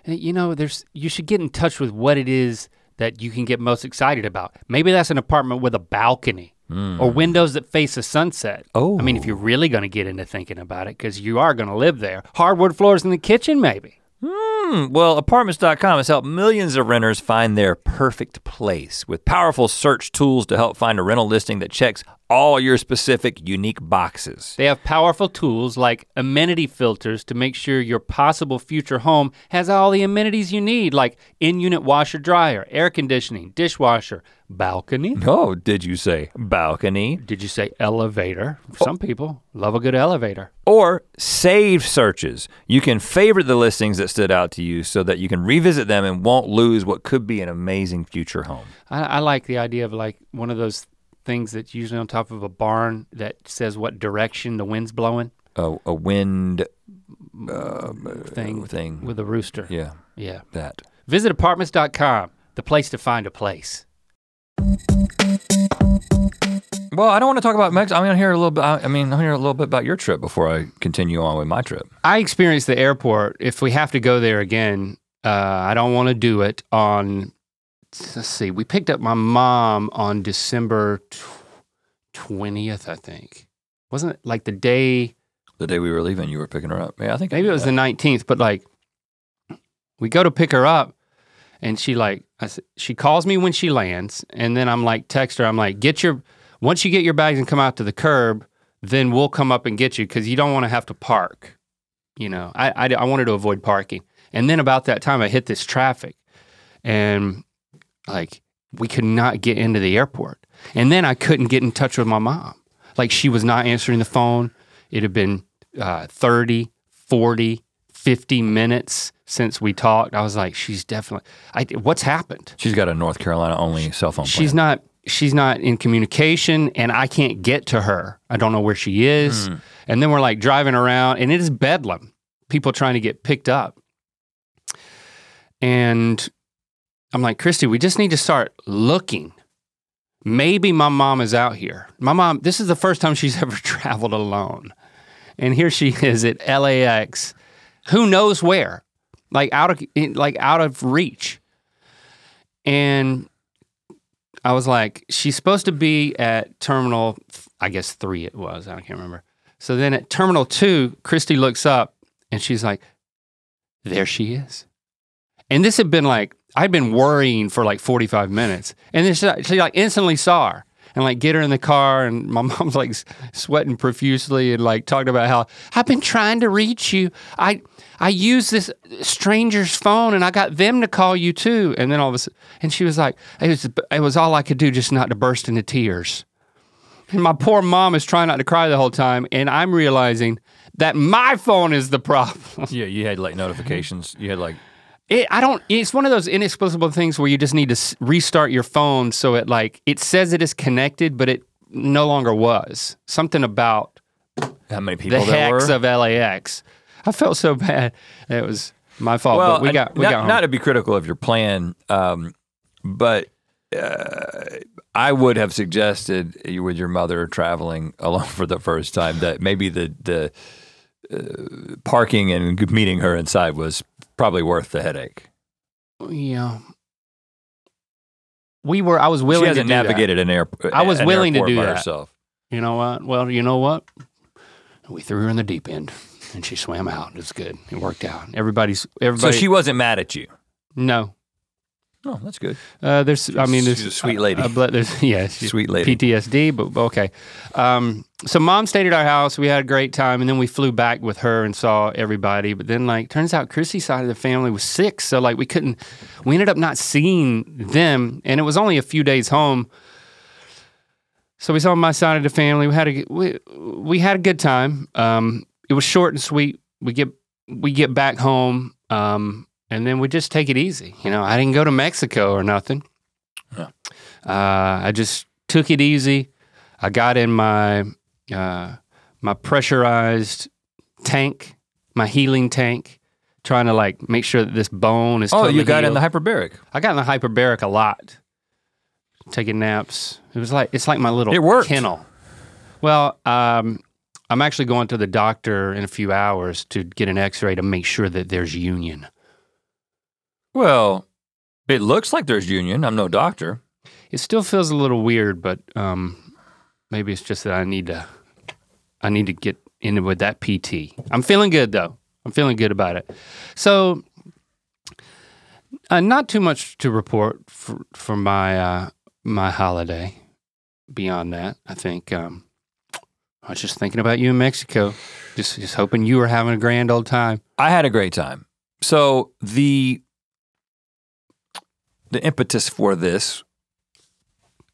eh, you know, there's you should get in touch with what it is that you can get most excited about. Maybe that's an apartment with a balcony or windows that face a sunset. Oh. I mean, if you're really going to get into thinking about it, because you are going to live there, hardwood floors in the kitchen, maybe. Hmm, well, apartments.com has helped millions of renters find their perfect place with powerful search tools to help find a rental listing that checks all your specific unique boxes. They have powerful tools like amenity filters to make sure your possible future home has all the amenities you need, like in-unit washer dryer, air conditioning, dishwasher, balcony. Oh, did you say balcony? Did you say elevator? Oh. Some people love a good elevator. Or saved searches. You can favorite the listings that stood out to you so that you can revisit them and won't lose what could be an amazing future home. I, I like the idea of like one of those things that's usually on top of a barn that says what direction the wind's blowing A, a wind thing thing. with a rooster. yeah, Yeah. that. Visit apartments.com, the place to find a place. Well, I don't want to talk about Mexico. I mean, I hear a little bit. I mean, I want to hear a little bit about your trip before I continue on with my trip. I experienced the airport. If we have to go there again, uh, I don't want to do it on. Let's see. We picked up my mom on December twentieth, I think. Wasn't it like the day? The day we were leaving, you were picking her up. Yeah, I think Maybe it was the nineteenth. But like, we go to pick her up, and she like, I she calls me when she lands, and then I'm like, text her. I'm like, get your once you get your bags and come out to the curb, then we'll come up and get you because you don't want to have to park. You know, I, I I wanted to avoid parking, and then about that time I hit this traffic, and like we could not get into the airport, and then I couldn't get in touch with my mom. Like she was not answering the phone. It had been uh, 30, 40, 50 minutes since we talked. I was like, she's definitely. I, what's happened? She's got a North Carolina only cell phone. She's plan. not. She's not in communication, and I can't get to her. I don't know where she is. And then we're like driving around, and it is bedlam. People trying to get picked up, and I'm like, Christy, we just need to start looking. Maybe my mom is out here. My mom. This is the first time she's ever traveled alone, and here she is at LAX. Who knows where? Like out of like out of reach. And I was like, she's supposed to be at terminal, I guess three it was, I can't remember. So then at terminal two, Christy looks up and she's like, there she is. And this had been like, I'd been worrying for like 45 minutes. And then she, like instantly saw her and like get her in the car. And my mom's like sweating profusely and like talking about how I've been trying to reach you. I, I used this stranger's phone and I got them to call you too. And then all of a sudden, and she was like, it was, it was all I could do just not to burst into tears. And my poor mom is trying not to cry the whole time. And I'm realizing that my phone is the problem. Yeah, you had like notifications. You had like It, I don't. It's one of those inexplicable things where you just need to s- restart your phone so it like it says it is connected, but it no longer was. Something about how many people the hex were. of LAX. I felt so bad. It was my fault. well, but we got we not, got home. not to be critical of your plan, um, but uh, I would have suggested you with your mother traveling alone for the first time that maybe the the uh, parking and meeting her inside was probably worth the headache. yeah. We were. I was willing she hasn't to do that. navigated an airport. I was willing to do by that. herself. You know what? Well, you know what? We threw her in the deep end, and she swam out. It's good. It worked out. Everybody's everybody. So she wasn't mad at you. no. Oh, that's good. Uh, there's. I mean, there's she's a sweet lady. Uh, there's yeah, she's Sweet lady. PTSD, but but okay. Um, so mom stayed at our house. We had a great time, and then we flew back with her and saw everybody. But then, like, turns out Christy's side of the family was sick, so like we couldn't. We ended up not seeing them, and it was only a few days home. So we saw my side of the family. We had a we, we had a good time. Um, it was short and sweet. We get we get back home, um, and then we just take it easy. You know, I didn't go to Mexico or nothing. Yeah. Uh, I just took it easy. I got in my uh, my pressurized tank, my healing tank, trying to like make sure that this bone is. Oh, totally you got in the hyperbaric. I got in the hyperbaric a lot, taking naps. It was like it's like my little It worked. kennel. Well, um, I'm actually going to the doctor in a few hours to get an X-ray to make sure that there's union. Well, it looks like there's union. I'm no doctor. It still feels a little weird, but um, maybe it's just that I need to I need to get in with that PT. I'm feeling good though. I'm feeling good about it. So, uh, not too much to report for, for my uh, my holiday. Beyond that, I think um, I was just thinking about you in Mexico. Just just hoping you were having a grand old time. I had a great time. So the the impetus for this,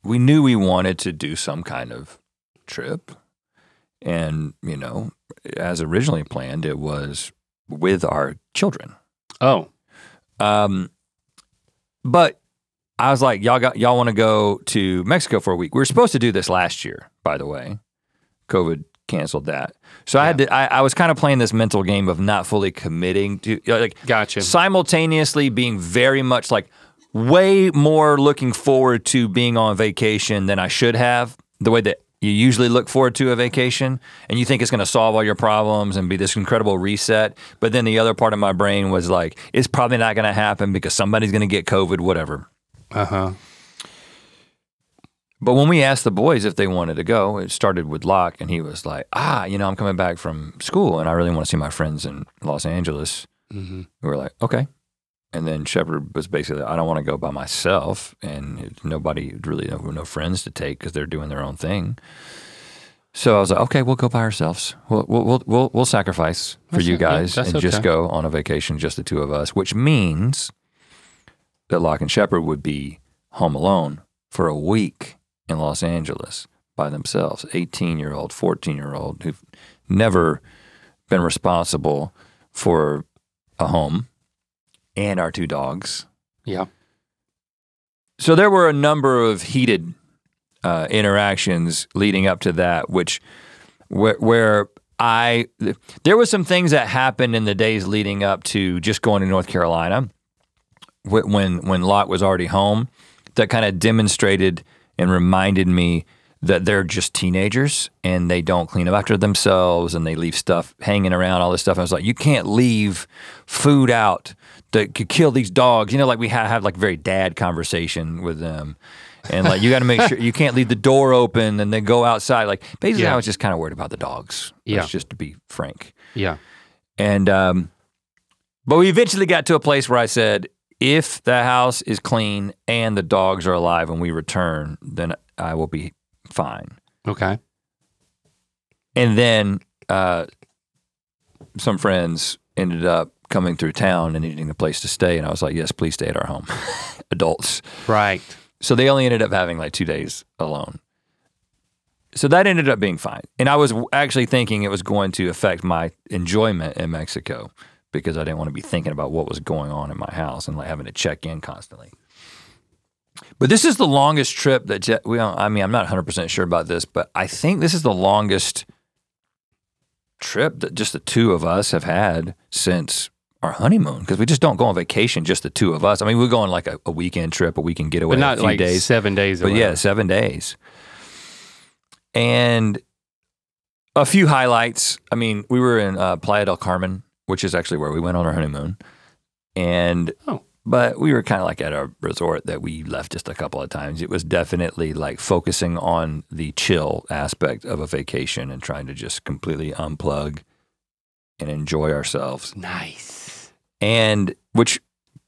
we knew we wanted to do some kind of trip, and you know, as originally planned, it was with our children. Oh, Um, but I was like, y'all got y'all want to go to Mexico for a week? We were supposed to do this last year, by the way. COVID canceled that, so I had to. I, I was kind of playing this mental game of not fully committing to like gotcha. simultaneously being very much like way more looking forward to being on vacation than I should have. The way that you usually look forward to a vacation and you think it's going to solve all your problems and be this incredible reset. But then the other part of my brain was like, it's probably not going to happen because somebody's going to get COVID, whatever. Uh huh. But when we asked the boys if they wanted to go, it started with Locke, and he was like, "Ah, you know, I'm coming back from school, and I really want to see my friends in Los Angeles." hmm We were like, "Okay." And then Shepherd was basically, "I don't want to go by myself, and nobody really no, no friends to take because they're doing their own thing." So I was like, "Okay, we'll go by ourselves. We'll we'll we'll we'll, we'll sacrifice for That's you guys and just go on a vacation, just the two of us." Which means that Locke and Shepherd would be home alone for a week in Los Angeles by themselves. 18 year old, 14 year old who've never been responsible for a home and our two dogs. Yeah. So there were a number of heated uh, interactions leading up to that, which where, where I there was some things that happened in the days leading up to just going to North Carolina when when Locke was already home that kind of demonstrated and reminded me that they're just teenagers and they don't clean up after themselves and they leave stuff hanging around all this stuff. I was like, you can't leave food out that could kill these dogs. You know, like we ha- have like a very dad conversation with them. And like you got to make sure you can't leave the door open and then go outside. Like basically, Yeah. I was just kind of worried about the dogs. Yeah. Let's just to be frank. Yeah. And um, but we eventually got to a place where I said, if the house is clean and the dogs are alive when we return, then I will be fine. Okay. And then uh, some friends ended up coming through town and needing a place to stay, and I was like, yes, please stay at our home, adults. Right. So they only ended up having like two days alone. So that ended up being fine. And I was actually thinking it was going to affect my enjoyment in Mexico because I didn't want to be thinking about what was going on in my house and like having to check in constantly. But this is the longest trip that Je- we don't, I mean, I'm not 100% sure about this, but I think this is the longest trip that just the two of us have had since our honeymoon because we just don't go on vacation just the two of us. I mean, we go on like a, a weekend trip, a weekend getaway, But not a few like days. seven days. But yeah, seven days. And a few highlights. I mean, we were in uh, Playa del Carmen, which is actually where we went on our honeymoon. And, Oh. But we were kind of like at a resort that we left just a couple of times. It was definitely like focusing on the chill aspect of a vacation and trying to just completely unplug and enjoy ourselves nice. and which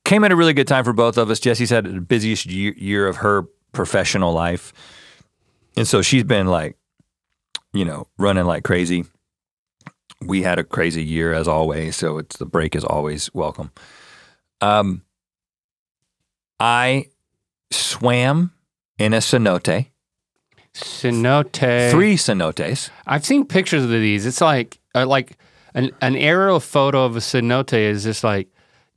came at a really good time for both of us. Jessie's had the busiest year, year of her professional life, and so she's been like, you know, running like crazy. We had a crazy year as always, so it's the break is always welcome. Um, I swam in a cenote, Cenote. three cenotes. I've seen pictures of these. It's like uh, like an an aerial photo of a cenote is just like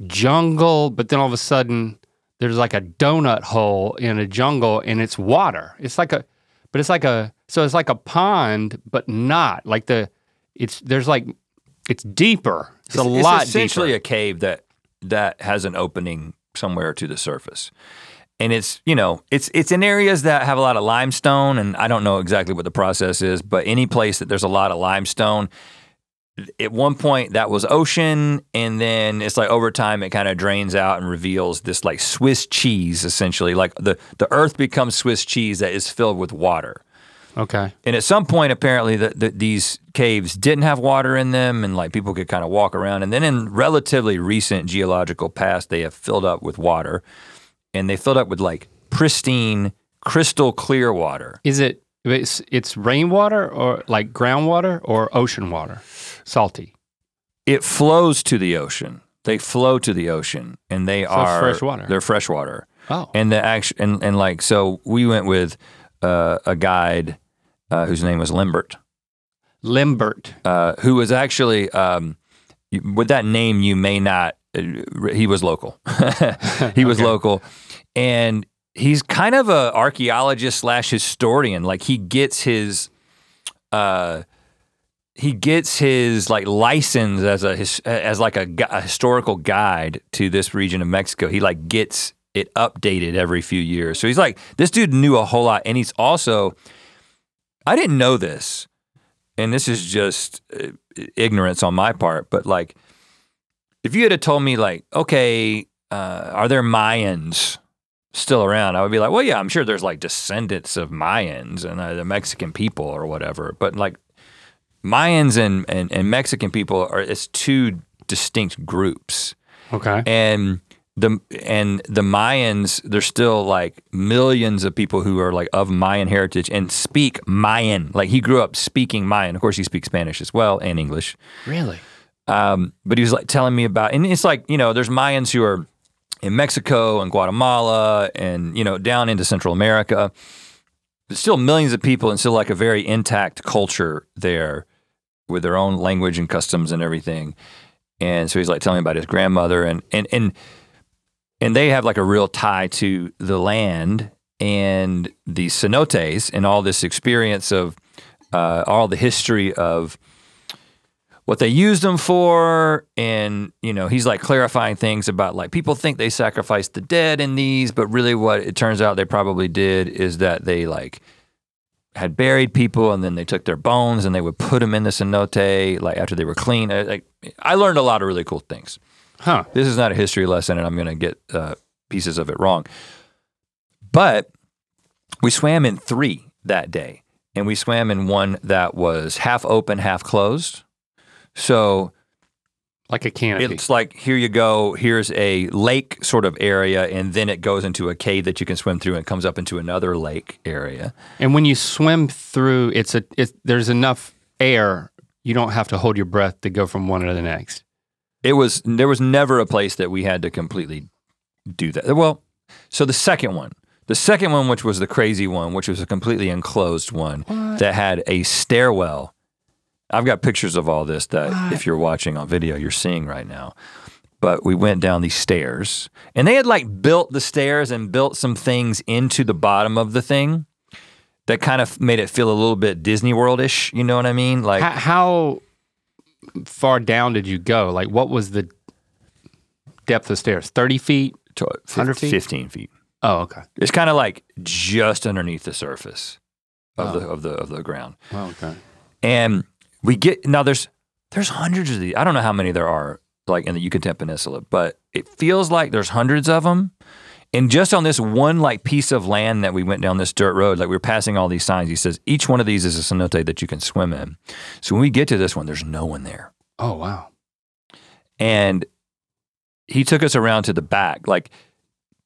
jungle, but then all of a sudden there's like a donut hole in a jungle and it's water. It's like a but it's like a so it's like a pond, but not like the it's there's like it's deeper. It's, a lot It's essentially deeper. a cave that that has an opening somewhere to the surface. And it's, you know, it's it's in areas that have a lot of limestone and I don't know exactly what the process is, but any place that there's a lot of limestone at one point that was ocean and then it's like over time it kind of drains out and reveals this like Swiss cheese essentially like the the earth becomes Swiss cheese that is filled with water. Okay. And at some point, apparently, the, the, these caves didn't have water in them, and like people could kind of walk around. And then, in relatively recent geological past, they have filled up with water, and they filled up with like pristine, crystal clear water. Is it it's it's rainwater or like groundwater or ocean water? Salty. It flows to the ocean. They flow to the ocean, and they it's are fresh water. They're fresh water. Oh. And the action, and, and like so, we went with uh, a guide uh, whose name was Limbert. Limbert. uh, who was actually um, with that name you may not uh, he was local he was Okay. local and he's kind of a archaeologist slash historian like he gets his uh, he gets his like license as a his, as like a, a historical guide to this region of Mexico he like gets it updated every few years so he's like this dude knew a whole lot and he's also I didn't know this and this is just uh, ignorance on my part, but like, if you had told me, like, okay, uh, are there Mayans still around? I would be like, well, yeah, I'm sure there's like descendants of Mayans and uh, the Mexican people or whatever. But like, Mayans and, and, and Mexican people are it's two distinct groups Okay. and the and the Mayans, there's still like millions of people who are like of Mayan heritage and speak Mayan. Like he grew up speaking Mayan. Of course, he speaks Spanish as well and English. Really? Um, but he was like telling me about, and it's like you know, there's Mayans who are in Mexico and Guatemala and you know down into Central America. There's still millions of people and still like a very intact culture there with their own language and customs and everything. And so he's like telling me about his grandmother and and and and they have like a real tie to the land and the cenotes and all this experience of uh, all the history of what they used them for. And you know he's like clarifying things about like people think they sacrificed the dead in these but really what it turns out they probably did is that they like had buried people and then they took their bones and they would put them in the cenote like after they were clean. Uh, like i learned a lot of really cool things Huh. this is not a history lesson and i'm going to get uh, pieces of it wrong but we swam in three that day and we swam in one that was half open half closed so Like a canopy. it's like here you go. Here's a lake sort of area, and then it goes into a cave that you can swim through, and it comes up into another lake area. and when you swim through, it's a it's there's enough air. You don't have to hold your breath to go from one to the next. It was there was never a place that we had to completely do that. Well, so the second one, the second one, which was the crazy one, which was a completely enclosed one that had a stairwell. I've got pictures of all this that if you're watching on video, you're seeing right now. But we went down these stairs, and they had like built the stairs and built some things into the bottom of the thing that kind of made it feel a little bit Disney World ish. You know what I mean? Like How, how far down did you go? Like, what was the depth of stairs? Thirty feet? to- 100 feet? 15 feet. Oh, okay. It's kind of like just underneath the surface of Oh. the of the of the ground. Oh, okay. And we get now there's there's hundreds of these. I don't know how many there are like in the Yucatan Peninsula, but it feels like there's hundreds of them. And just on this one like piece of land that we went down this dirt road, like we were passing all these signs. He says each one of these is a cenote that you can swim in. So when we get to this one, there's no one there. Oh, wow. and he took us around to the back like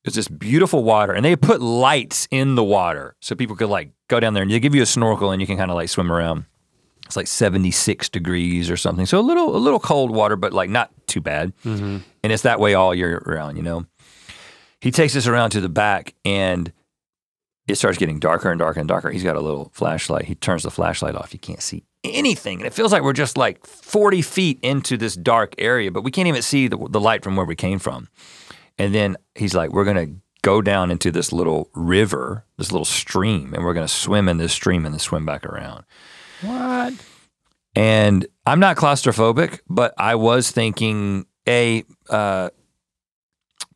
it's this beautiful water and they put lights in the water so people could like go down there and they give you a snorkel and you can kind of like swim around It's like 76 degrees or something. So a little a little cold water, but like not too bad. Mm-hmm. And it's that way all year round, you know. He takes us around to the back and it starts getting darker and darker and darker. He's got a little flashlight. He turns the flashlight off. You can't see anything. And it feels like we're just like 40 feet into this dark area, but we can't even see the, the light from where we came from. And then he's like, we're going to go down into this little river, this little stream, and we're going to swim in this stream and then swim back around. What? And I'm not claustrophobic, but I was thinking, a, uh,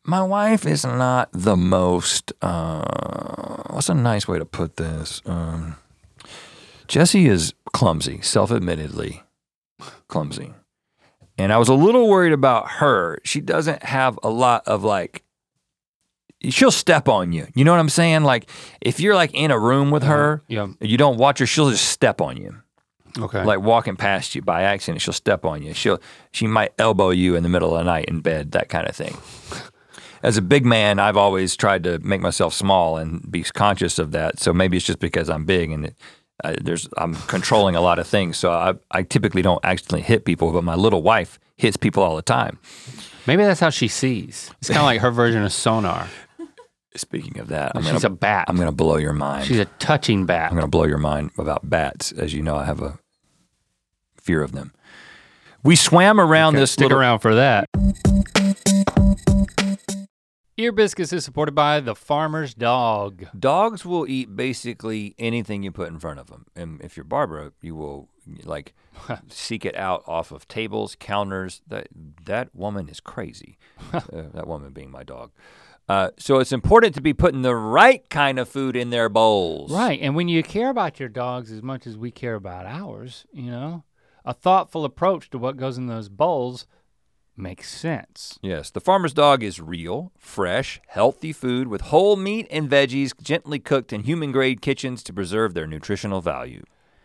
my wife is not the most. Uh, what's a nice way to put this? Um, Jessie is clumsy, self-admittedly clumsy, and I was a little worried about her. She doesn't have a lot of like. She'll step on you. You know what I'm saying? Like if you're like in a room with her, Yeah. you don't watch her. She'll just step on you Okay. like walking past you by accident, she'll step on you. She'll she might elbow you in the middle of the night in bed, that kind of thing. As a big man, I've always tried to make myself small and be conscious of that. So maybe it's just because I'm big and it, uh, there's I'm controlling a lot of things. So I, I typically don't accidentally hit people, but my little wife hits people all the time. Maybe that's how she sees. It's kind of like her version of sonar. Speaking of that, I'm She's gonna a bat. I'm gonna blow your mind. She's a touching bat. I'm going to blow your mind about bats. As you know, I have a fear of them. We swam around Okay, this Stick little. around for that. Ear Biscuits is supported by the Farmer's Dog. Dogs will eat basically anything you put in front of them. And if you're Barbara, you will like seek it out off of tables, counters. That that woman is crazy. uh, that woman being my dog. Uh, so it's important to be putting the right kind of food in their bowls. Right, and when you care about your dogs as much as we care about ours, you know, a thoughtful approach to what goes in those bowls makes sense. Yes, the farmer's dog is real, fresh, healthy food with whole meat and veggies gently cooked in human grade kitchens to preserve their nutritional value.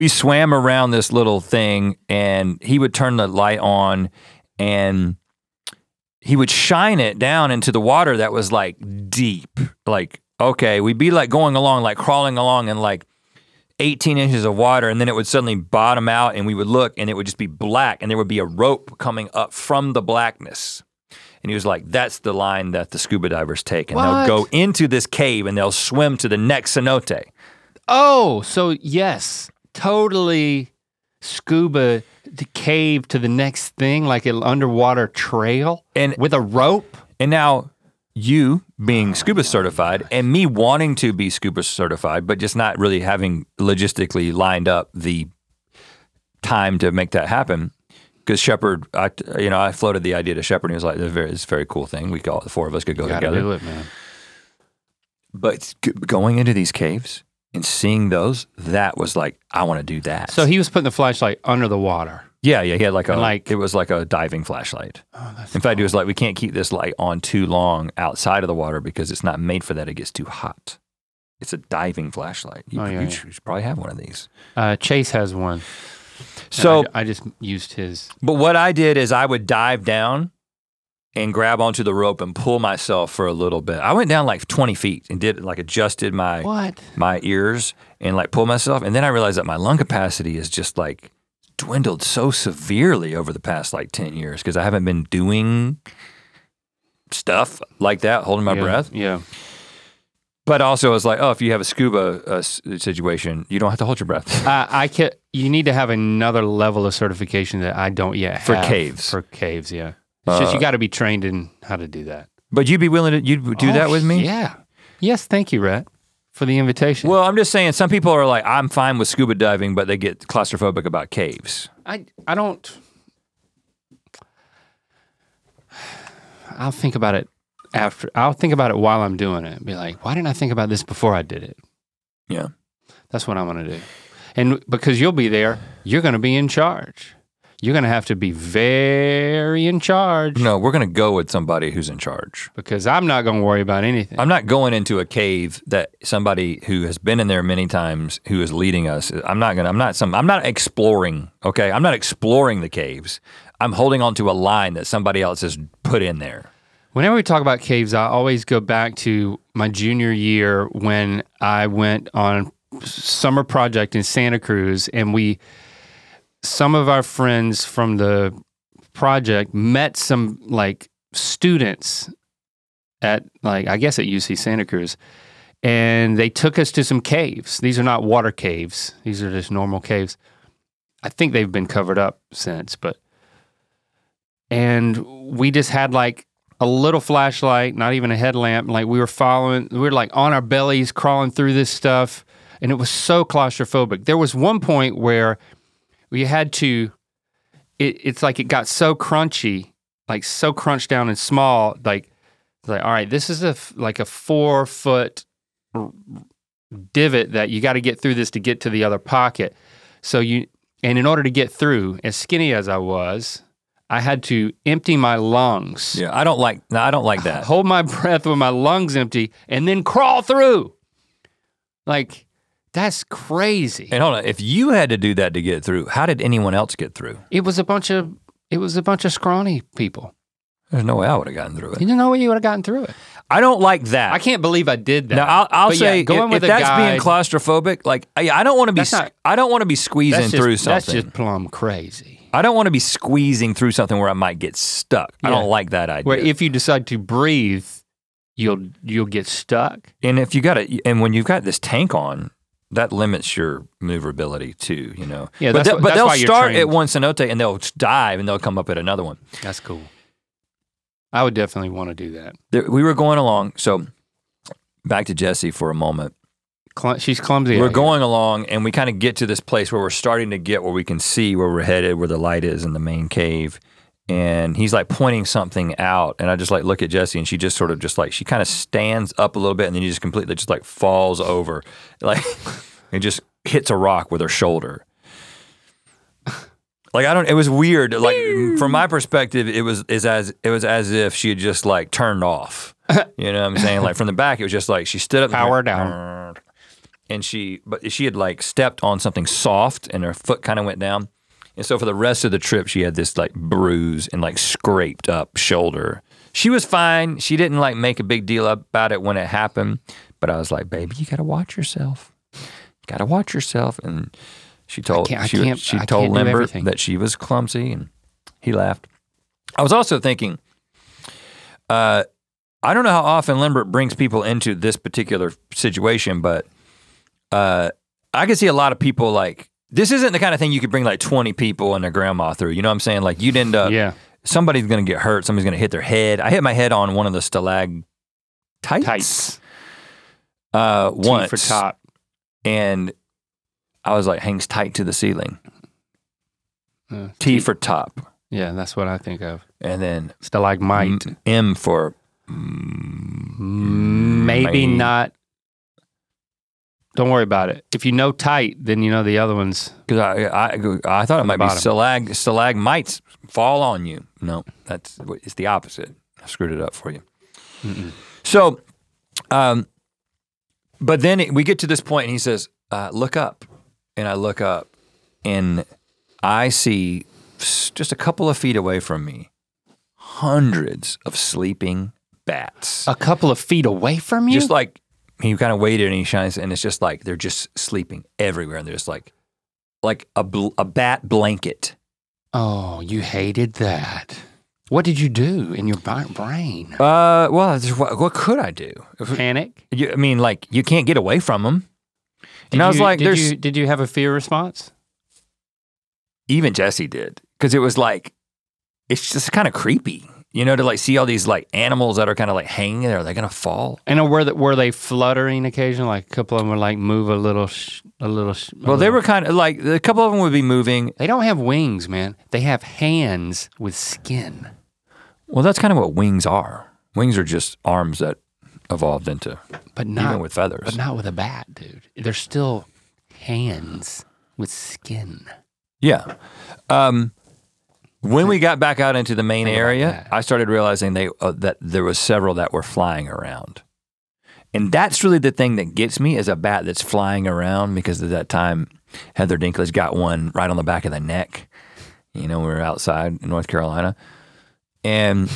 We swam around this little thing and he would turn the light on and he would shine it down into the water that was like deep. Like, okay, we'd be like going along, like crawling along in like 18 inches of water, and then it would suddenly bottom out, and we would look, and it would just be black, and there would be a rope coming up from the blackness. And he was like, That's the line that the scuba divers take, and What? they'll go into this cave and they'll swim to the next cenote. Oh, so yes, totally scuba the cave to the next thing, like an underwater trail And with a rope. And now you being scuba certified and me wanting to be scuba certified, but just not really having logistically lined up the time to make that happen. Because Shepherd, I, you know, I floated the idea to Shepherd. and He was like, "It's a very, it's a very cool thing. We all the four of us could go Gotta together." do it, man. But going into these caves and seeing those, that was like, I want to do that. So he was putting the flashlight under the water. yeah, yeah, he had like a And, like- it was like a diving flashlight. Oh, that's In fact, he was like, we can't keep this light on too long outside of the water because it's not made for that. It gets too hot. It's a diving flashlight. You, Oh, yeah, you yeah. should probably have one of these. uh, Chase has one. So, I, I just used his. but what I did is I would dive down and grab onto the rope and pull myself for a little bit. I went down like 20 feet and did like adjusted my What? my ears and like pull myself. And then I realized that my lung capacity is just like dwindled so severely over the past like 10 years because I haven't been doing stuff like that, holding my yeah, breath. Yeah. But also, it's like, oh, if you have a scuba uh, situation, you don't have to hold your breath. Uh, I can You need to have another level of certification that I don't yet For have caves. For caves, yeah. It's just you Uh, got to be trained in how to do that. but you'd be willing to you'd do that Oh, with me? Yeah. Yes, thank you, Rhett, for the invitation. Well, I'm just saying, some people are like, I'm fine with scuba diving, but they get claustrophobic about caves. I I don't. I'll think about it after. I'll think about it while I'm doing it. Be like, why didn't I think about this before I did it? Yeah. That's what I'm gonna do. And because you'll be there, you're gonna be in charge. You're gonna have to be very in charge No, we're gonna go with somebody who's in charge. because I'm not gonna worry about anything. I'm not going into a cave that somebody who has been in there many times who is leading us. I'm not gonna. I'm not some. I'm not exploring. Okay, I'm not exploring the caves. I'm holding on to a line that somebody else has put in there. Whenever we talk about caves, I always go back to my junior year when I went on summer project in Santa Cruz and we some of our friends from the project met some like students at like I guess at UC Santa Cruz and they took us to some caves. These are not water caves. These are just normal caves. I think they've been covered up since, but and we just had like a little flashlight, not even a headlamp. Like we were following, we were like on our bellies crawling through this stuff, and it was so claustrophobic. There was one point where we had to. It, it's like it got so crunchy, like so crunched down and small. Like, like all right, this is a f- like a four foot r- divot that you got to get through this to get to the other pocket. So you, and in order to get through, as skinny as I was, I had to empty my lungs Yeah, I don't like. No, I don't like that. hold my breath with my lungs empty, and then crawl through. Like, that's crazy. And hold on, if you had to do that to get through, how did anyone else get through? It was a bunch of it was a bunch of scrawny people. There's no way I would have gotten through You it. didn't know way you would have gotten through it. I don't like that. I can't believe I did that. Now I'll, I'll yeah, say going if, with if that's being claustrophobic, like I, I don't want to be. Not- I don't want to be squeezing just, through something. That's just plumb crazy. I don't want to be squeezing through something where I might get stuck. I don't like that idea. Where if you decide to breathe, you'll you'll get stuck. and if you got it, and when you've got this tank on, that limits your maneuverability too. You know. Yeah, but they, what- but that's they'll start at one cenote and they'll dive and they'll come up at another one. That's cool. I would definitely want to do that. There, we were going along, so back to Jessie for a moment. Cl- she's clumsy. we're out here. going along and we kind of get to this place where we're starting to get where we can see where we're headed, where the light is in the main cave. And he's like pointing something out. And I just like look at Jessie and she just sort of just like, she kind of stands up a little bit and then he just completely just like falls over. Like, it just hits a rock with her shoulder. Like I don't. It was weird. Like from my perspective, it was is as it was as if she had just like turned off. You know what I'm saying? Like from the back, it was just like she stood up, Power went, down. and she but she had like stepped on something soft, and her foot kind of went down. And so for the rest of the trip, she had this like bruise and like scraped up shoulder. She was fine. She didn't like make a big deal about it when it happened. But I was like, baby, you gotta watch yourself. You gotta watch yourself. And she told can't- I she, can't- she I told Lambert that she was clumsy, and he laughed. I was also thinking, uh, I don't know how often Lambert brings people into this particular situation, but uh, I can see a lot of people like this isn't the kind of thing you could bring like 20 people and their grandma through. You know what I'm saying? Like you'd end up, yeah, somebody's going to get hurt. Somebody's going to hit their head. I hit my head on one of the stalag tights. uh, T once for top. and I was like, hangs tight to the ceiling. Uh, T for top. Yeah, that's what I think of. And then Stalagmite. M, M for Maybe May- not. Don't worry about it. If you know tight, then you know the other ones. Because I, I, I thought it might be bottom. stalag, stalagmites fall on you. No, that's it's the opposite. I screwed it up for you. So, um, but then it- we get to this point, and he says, uh, "Look up," and I look up, and I see just a couple of feet away from me, hundreds of sleeping bats. A couple of feet away from you. Just like he kind of waited and he shines, and it's just like they're just sleeping everywhere, and they're just like like a bl- a bat blanket. oh, you hated that. What did you do in your brain? Uh, well, what, what could I do? Panic. you, I mean, like you can't get away from them. Did And I was like, did "There's you, did you have a fear response? even Jessie did because it was like it's just kind of creepy, you know, to like see all these like animals that are kind of like hanging there. Are they gonna fall? And were they, were they fluttering occasionally? Like a couple of them would like move a little, sh- a little. Sh- a Well, they were kind of like a couple of them would be moving. They don't have wings, man. They have hands with skin. Well, that's kind of what wings are. Wings are just arms that evolved into But not even with feathers. But not with a bat, dude. They're still hands with skin. Yeah. Um, when we got back out into the main area. I started realizing they uh, that there was several that were flying around, and that's really the thing that gets me is a bat that's flying around because at that time Heather Dinklage got one right on the back of the neck. You know, we were outside in North Carolina, and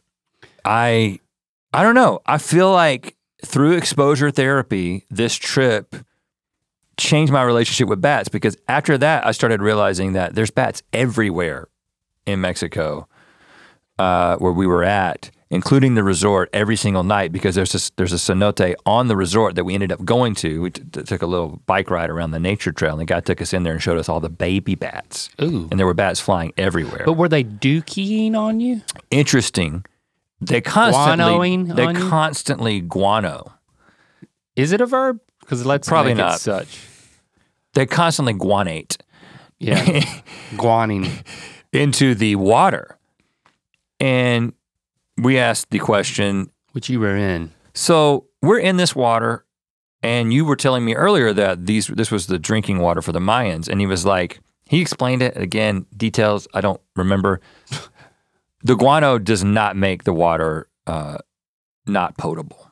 I, I don't know. I feel like through exposure therapy, this trip changed my relationship with bats because after that, I started realizing that there's bats everywhere in Mexico uh, where we were at, including the resort every single night because there's a, there's a cenote on the resort that we ended up going to. We t- t- took a little bike ride around the nature trail and the guy took us in there and showed us all the baby bats. Ooh. And there were bats flying everywhere. But were they dookying on you? Interesting. They constantly Guanoing they on you? constantly guano. Is it a verb? Because let's Probably make it not. such. They constantly guanate. Yeah. Guaning. Into the water. And we asked the question Which you were in. so we're in this water, and you were telling me earlier that these this was the drinking water for the Mayans. And he was like, he explained it again, details I don't remember. the guano does not make the water uh, not potable.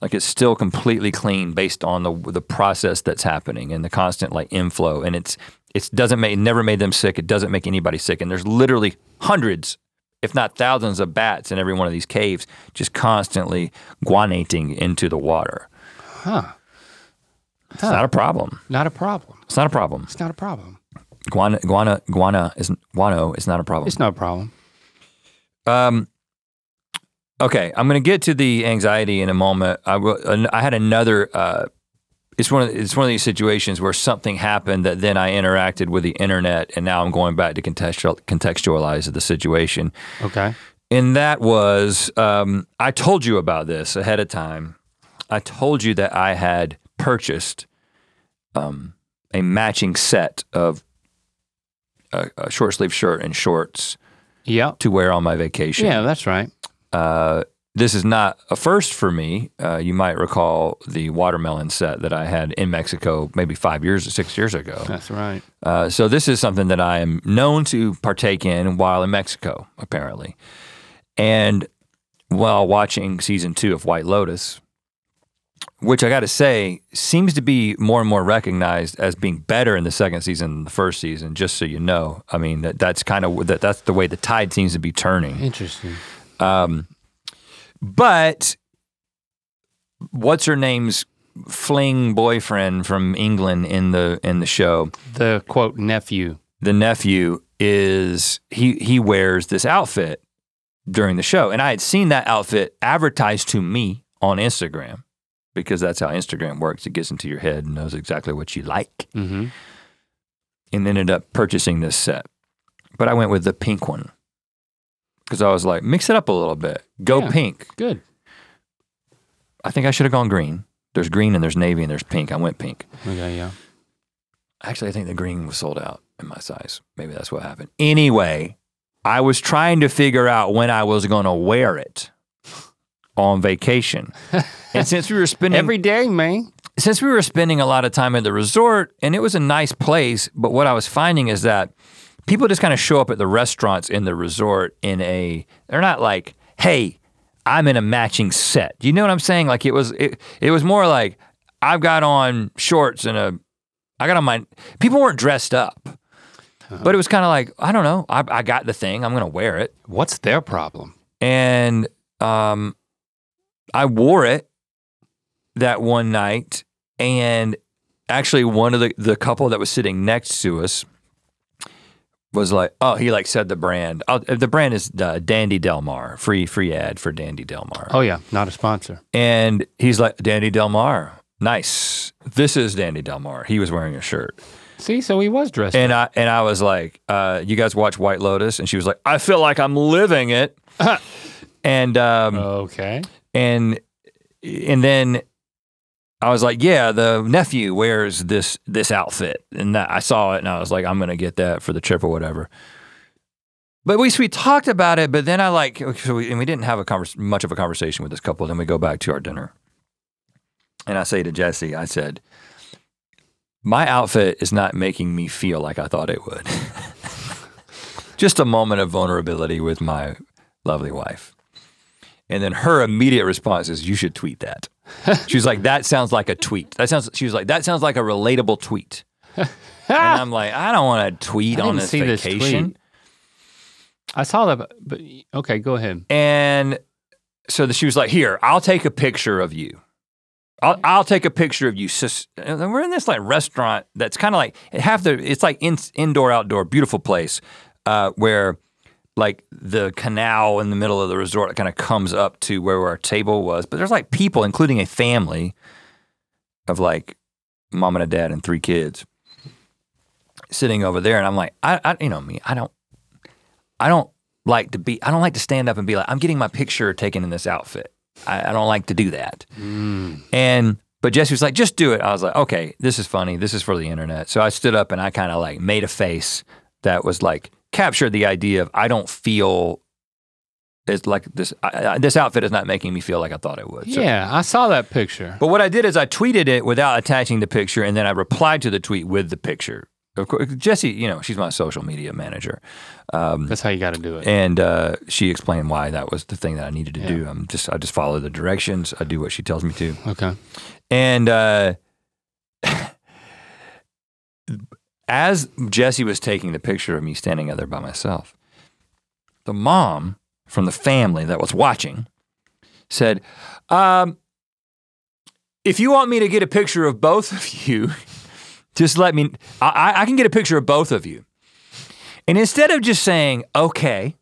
Like it's still completely clean based on the the process that's happening and the constant like inflow. And it's it doesn't make it never made them sick. It doesn't make anybody sick. And there's literally hundreds, if not thousands, of bats in every one of these caves, just constantly guanating into the water. Huh. It's not a problem. Not a problem. It's not a problem. It's not a problem. Guana, guana, guana is guano is not a problem. It's no problem. Um, okay, I'm going to get to the anxiety in a moment. I, will- I had another. Uh, it's one of it's one of these situations where something happened that then I interacted with the internet, and now I'm going back to contextual, contextualize the situation. Okay. And that was um, I told you about this ahead of time. I told you that I had purchased um, a matching set of a, a short sleeve shirt and shorts Yeah. to wear on my vacation. Yeah, that's right. Uh, this is not a first for me. Uh, you might recall the watermelon set that I had in Mexico maybe five years or six years ago. That's right. Uh, so this is something that I am known to partake in while in Mexico, apparently. And while watching season two of White Lotus, which I got to say seems to be more and more recognized as being better in the second season than the first season. Just so you know, I mean that, that's kind of that, that's the way the tide seems to be turning. Interesting. But what's her name's fling boyfriend from England in the in the show? The quote nephew. the nephew is he he wears this outfit during the show and i had seen that outfit advertised to me on instagram because that's how instagram works it gets into your head and knows exactly what you like Mm-hmm. and ended up purchasing this set but i went with the pink one because i was like mix it up a little bit go Yeah. pink Good. i think i should have gone green there's green and there's navy and there's pink i went pink Okay. Yeah. Actually, I think the green was sold out in my size. Maybe that's what happened. Anyway, I was trying to figure out when I was going to wear it on vacation. and since we were spending Every day, man. since we were spending a lot of time at the resort and it was a nice place, but what I was finding is that people just kind of show up at the restaurants in the resort in a they're not like, "Hey, I'm in a matching set." Do you know what I'm saying? Like it was it, it was more like I've got on shorts and a I got on my people weren't dressed up. But it was kind of like, I don't know, I, I got the thing, I'm going to wear it What's their problem? and um, I wore it that one night, and actually, one of the the couple that was sitting next to us was like, "Oh, he like said the brand. Oh, the brand is uh, Dandy Del Mar. Free free ad for Dandy Del Mar." Oh yeah, not a sponsor. And he's like, "Dandy Del Mar, nice. This is Dandy Del Mar." He was wearing a shirt, See, so he was dressed. and I and I was like, uh, "You guys watch White Lotus?" And she was like, "I feel like I'm living it." and um, okay. and and then I was like, yeah, the nephew wears this this outfit, and that, I saw it, and I was like, I'm gonna get that for the trip or whatever. But we we talked about it, but then I like, so we, and we didn't have a much of a conversation with this couple. Then we go back to our dinner, and I say to Jessie, I said, my outfit is not making me feel like I thought it would. Just a moment of vulnerability with my lovely wife. And then her immediate response is, You should tweet that. she was like, That sounds like a tweet. That sounds, she was like, That sounds like a relatable tweet. and I'm like, I don't want to tweet I on this this vacation. tweet. I saw that, but, but okay, go ahead. And so the, she was like, "Here, I'll take a picture of you. I'll, I'll take a picture of you." Sis. And we're in this like restaurant that's kind of like half the. It's like in, indoor, outdoor, beautiful place uh, where like the canal in the middle of the resort that kind of comes up to where our table was. But there's like people, including a family of like mom and a dad and three kids, sitting over there, and I'm like, I, I you know me, I don't. I don't like to be. I don't like to stand up and be like, I'm getting my picture taken in this outfit. I, I don't like to do that. Mm. And but Jessie was like, just do it. I was like, okay, this is funny. This is for the internet. So I stood up and I kind of like made a face that was like captured the idea of I don't feel. It's like this. I, I, this outfit is not making me feel like I thought it would. So- Yeah, I saw that picture. but what I did is I tweeted it without attaching the picture, and then I replied to the tweet with the picture. Of course, Jessie, you know, she's my social media manager. That's how you got to do it. and uh, she explained why that was the thing that I needed to do. I'm just I just follow the directions. I do what she tells me to. Okay. And uh, as Jessie was taking the picture of me standing out there by myself, the mom from the family that was watching said, um, "If you want me to get a picture of both of you, just let me. I, I- can get a picture of both of you." And instead of just saying, "Okay,"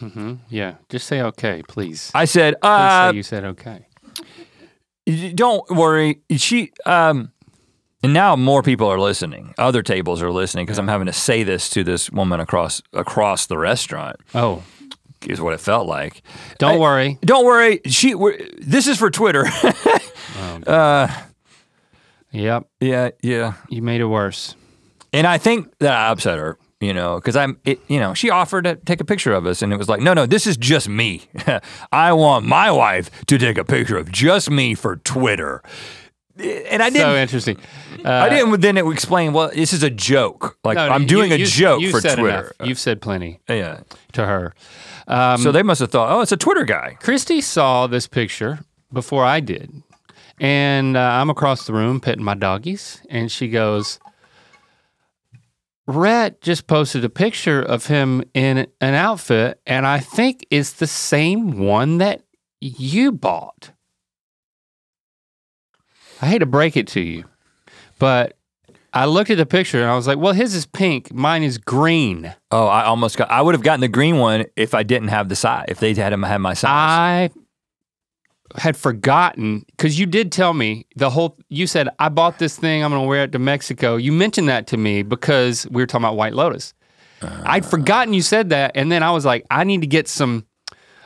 Mm-hmm. Yeah. Just say okay, please. I said, Please uh, say you said okay. don't worry. She, um, and now more people are listening. Other tables are listening because I'm having to say this to this woman across across the restaurant. Oh, Is what it felt like. don't I- worry. Don't worry. She. This is for Twitter. Oh, uh, yep. yeah, yeah. You made it worse. And I think that I upset her. You know, because I'm. It, you know, she offered to take a picture of us, and it was like, no, no, this is just me. I want my wife to take a picture of just me for Twitter. And I didn't. so interesting. Uh, I didn't then it explain. Well, this is a joke. Like no, I'm you- doing a joke for Twitter. enough. You've said plenty Yeah. to her. Um, So they must have thought, oh, it's a Twitter guy. Christy saw this picture before I did. And uh, I'm across the room petting my doggies. And she goes, Rhett just posted a picture of him in an outfit. And I think it's the same one that you bought. I hate to break it to you, but I looked at the picture and I was like, well, his is pink, mine is green. Oh, I almost got. I would have gotten the green one if I didn't have the size. If they had him had my size. I had forgotten because you did tell me the whole. You said I bought this thing. I'm gonna wear it to Mexico. You mentioned that to me because we were talking about White Lotus. Uh. I'd forgotten you said that, and then I was like, I need to get some.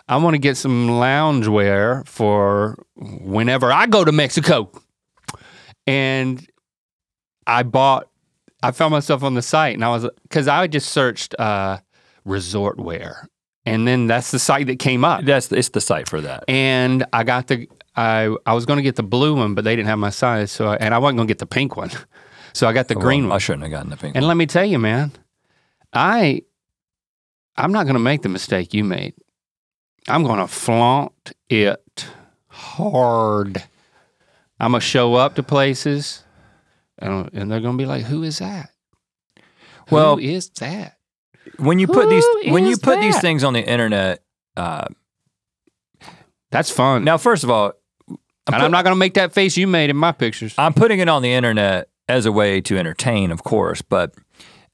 I want to get some loungewear for whenever I go to Mexico. And I bought. I found myself on the site, and I was because I just searched uh, resort wear, and then that's the site that came up That's it's the site for that. and I got the I I was going to get the blue one, but they didn't have my size, so I, and I wasn't going to get the pink one, so I got the green one. I shouldn't have gotten the pink. One. And one. let me tell you, man, I I'm not going to make the mistake you made. I'm going to flaunt it hard. I'm gonna show up to places, and, and they're gonna be like, "Who is that? Well, Who is that?" when you put these when you put these things on the internet, uh, That's fun. now first of all, I'm, and put- I'm not gonna make that face you made in my pictures. I'm putting it on the internet as a way to entertain, of course, but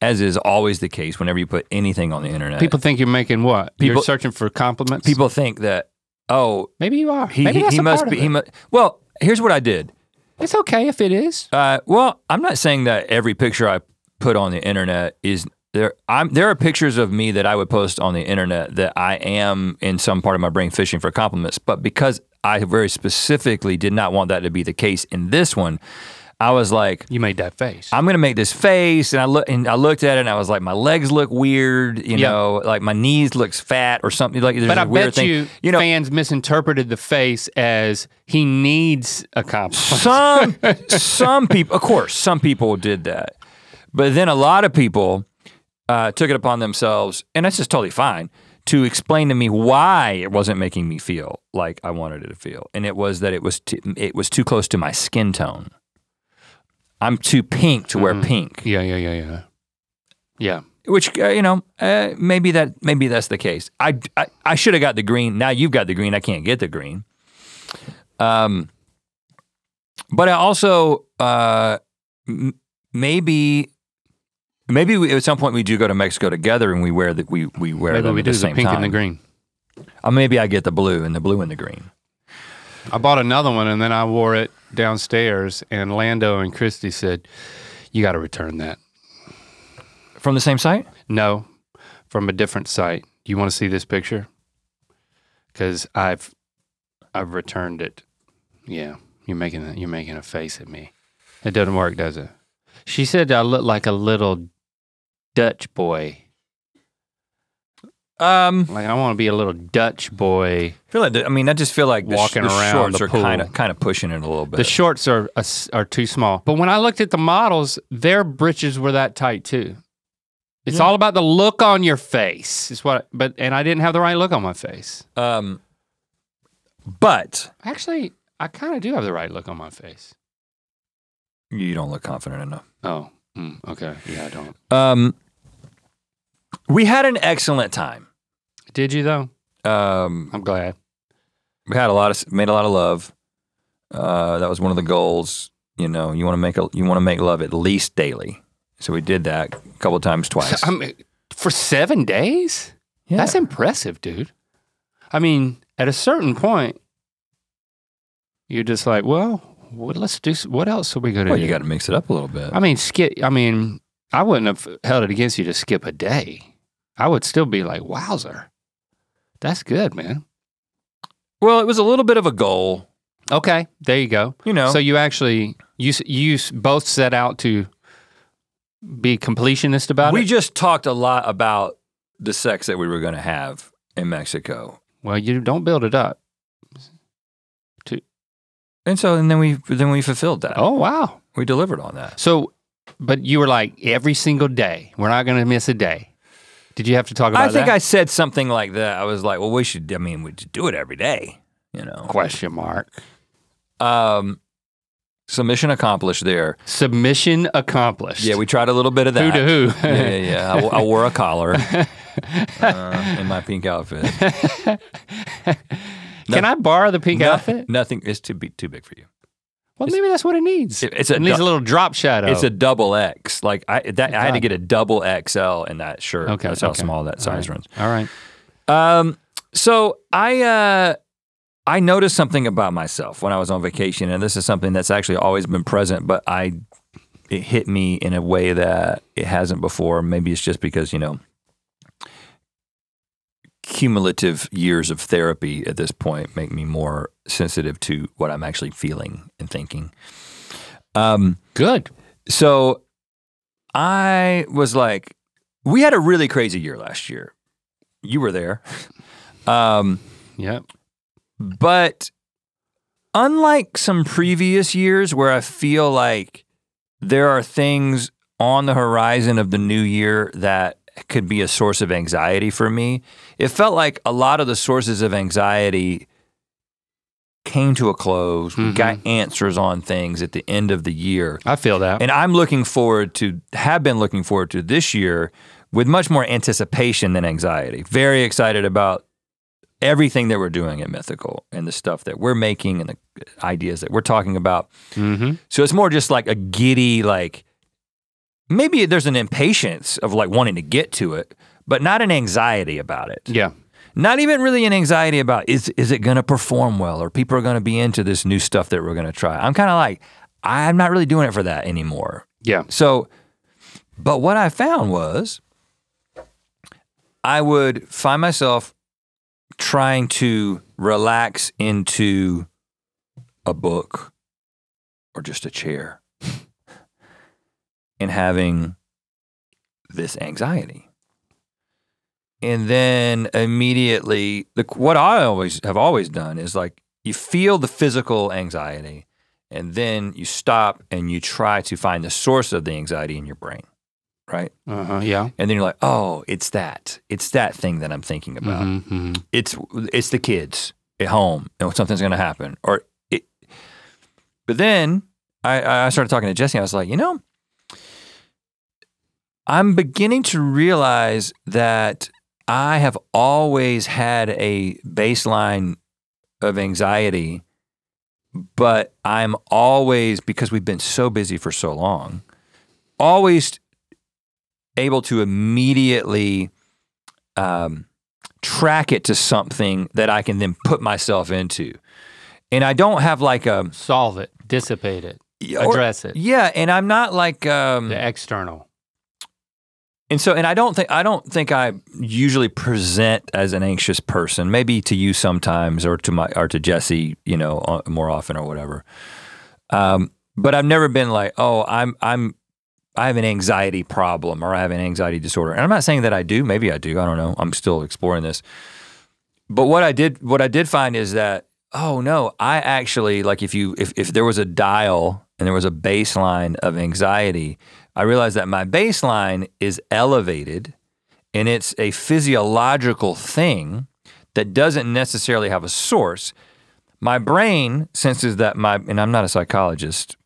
as is always the case, whenever you put anything on the internet, People think you're making what? you're People- searching for compliments. people think that oh maybe you are. he maybe he, he must be he must. Well, here's what I did. It's okay if it is. Uh, well, I'm not saying that every picture I put on the internet is there. I'm there are pictures of me that I would post on the internet that I am in some part of my brain fishing for compliments, but because I very specifically did not want that to be the case in this one, I was like, You made that face. I'm gonna make this face, and I look and I looked at it, and I was like, my legs look weird, you Yeah. know, like my knees looks fat or something. Like there's but a I weird bet thing. you, you know, fans misinterpreted the face as he needs a compliment. some some people, of course, some people did that, but then a lot of people uh, took it upon themselves, and that's just totally fine, to explain to me why it wasn't making me feel like I wanted it to feel, and it was that it was it was too close to my skin tone. I'm too pink to wear pink. Yeah, yeah, yeah, yeah. Yeah. which uh, you know uh, maybe that maybe that's the case. I I, I should have got the green. Now you've got the green. I can't get the green. Um, but I also uh, m- maybe maybe we, at some point we do go to Mexico together and we wear that we we wear Maybe them we do the the same pink time. and the green. Or maybe I get the blue and the blue and the green. I bought another one and then I wore it downstairs, and Lando and Christy said, You got to return that. From the same site? No, from a different site. Do you want to see this picture? Because I've I've returned it. Yeah, you're making a, you're making a face at me. It doesn't work, does it? She said I look like a little Dutch boy. Um, Like I want to be a little Dutch boy. I feel like the- I mean I just feel like the, Walking the around shorts the are pool. kind of kind of pushing it a little bit. The shorts are s- are too small. But when I looked at the models, their britches were that tight too. It's Yeah. all about the look on your face. Is what. But and I didn't have the right look on my face. um, but Actually, I kind of do have the right look on my face. you don't look confident enough. Oh, mm, okay. Yeah, I don't. Um, we had an excellent time. Did you though? Um, I'm glad. we had a lot of made a lot of love. Uh, that was one of the goals. You know, you want to make a, you want to make love at least daily. So we did that a couple times twice. I mean, for seven days? Yeah. That's impressive, dude. I mean, at a certain point, you're just like, well, what, let's do. What else are we gonna well, do? you got to mix it up a little bit. I mean, skip. I mean, I wouldn't have held it against you to skip a day. I would still be like, wowzer, that's good, man. well, it was a little bit of a goal. Okay, there you go. You know, So you actually you s- you s- both set out to be completionist about it? we it. just talked a lot about the sex that we were going to have in Mexico, Well, you don't build it up. and so and then we then we fulfilled that. Oh wow. We delivered on that. So, but you were like every single day. We're not going to miss a day. Did you have to talk about that? I think that? I said something like that. I was like, well, we should. I mean, we should do it every day. You know. question mark. Um, so mission accomplished there. Submission accomplished. Yeah, we tried a little bit of that. who to who. yeah, yeah, yeah. I, w- I wore a collar uh, in my pink outfit. Can I borrow the pink No- outfit? Nothing. is too big. Too big for you. Well, maybe that's what it needs. It- it's a it needs du- a little drop shadow. It's a double X. Like I, that, I had to get a double XL in that shirt. Okay, That's how okay. small that size right. runs. All right. Um, so I uh, I noticed something about myself when I was on vacation, and this is something that's actually always been present, but I it hit me in a way that it hasn't before. Maybe it's just because you know cumulative years of therapy at this point make me more sensitive to what I'm actually feeling and thinking. Um, Good. so I was like, we had a really crazy year last year. You were there. Um, Yep. but unlike some previous years where I feel like there are things on the horizon of the new year that could be a source of anxiety for me, it felt like a lot of the sources of anxiety came to a close. We got answers on things at the end of the year. I feel that. And I'm looking forward to, have been looking forward to this year with much more anticipation than anxiety. Very excited about everything that we're doing at Mythical and the stuff that we're making and the ideas that we're talking about. mm-hmm. So it's more just like a giddy, like maybe there's an impatience of like wanting to get to it, but not an anxiety about it. Yeah. Not even really an anxiety about is is it going to perform well or people are going to be into this new stuff that we're going to try. I'm kind of like I'm not really doing it for that anymore. Yeah. So, but what I found was I would find myself trying to relax into a book or just a chair and having this anxiety. And then immediately, the, what I always have always done is like you feel the physical anxiety, and then you stop and you try to find the source of the anxiety in your brain, right? Uh-huh, yeah. And then you're like, oh, it's that, it's that thing that I'm thinking about. Mhm, mhm. It's it's the kids at home, and something's going to happen, or it. But then I I started talking to Jessie. And I was like, you know, I'm beginning to realize that I have always had a baseline of anxiety, but I'm always, because we've been so busy for so long, always able to immediately um, track it to something that I can then put myself into. And I don't have like a Solve it, dissipate it, or- address it. Yeah, and I'm not like um, The external. And so, and I don't think I don't think I usually present as an anxious person. Maybe to you sometimes, or to my or to Jessie, you know, uh, more often or whatever. Um, but I've never been like, oh, I'm I'm I have an anxiety problem or I have an anxiety disorder. And I'm not saying that I do. Maybe I do. I don't know. I'm still exploring this. But what I did what I did find is that oh no, I actually like if you if if there was a dial and there was a baseline of anxiety, I realize that my baseline is elevated and it's a physiological thing that doesn't necessarily have a source. My brain senses that my and I'm not a psychologist,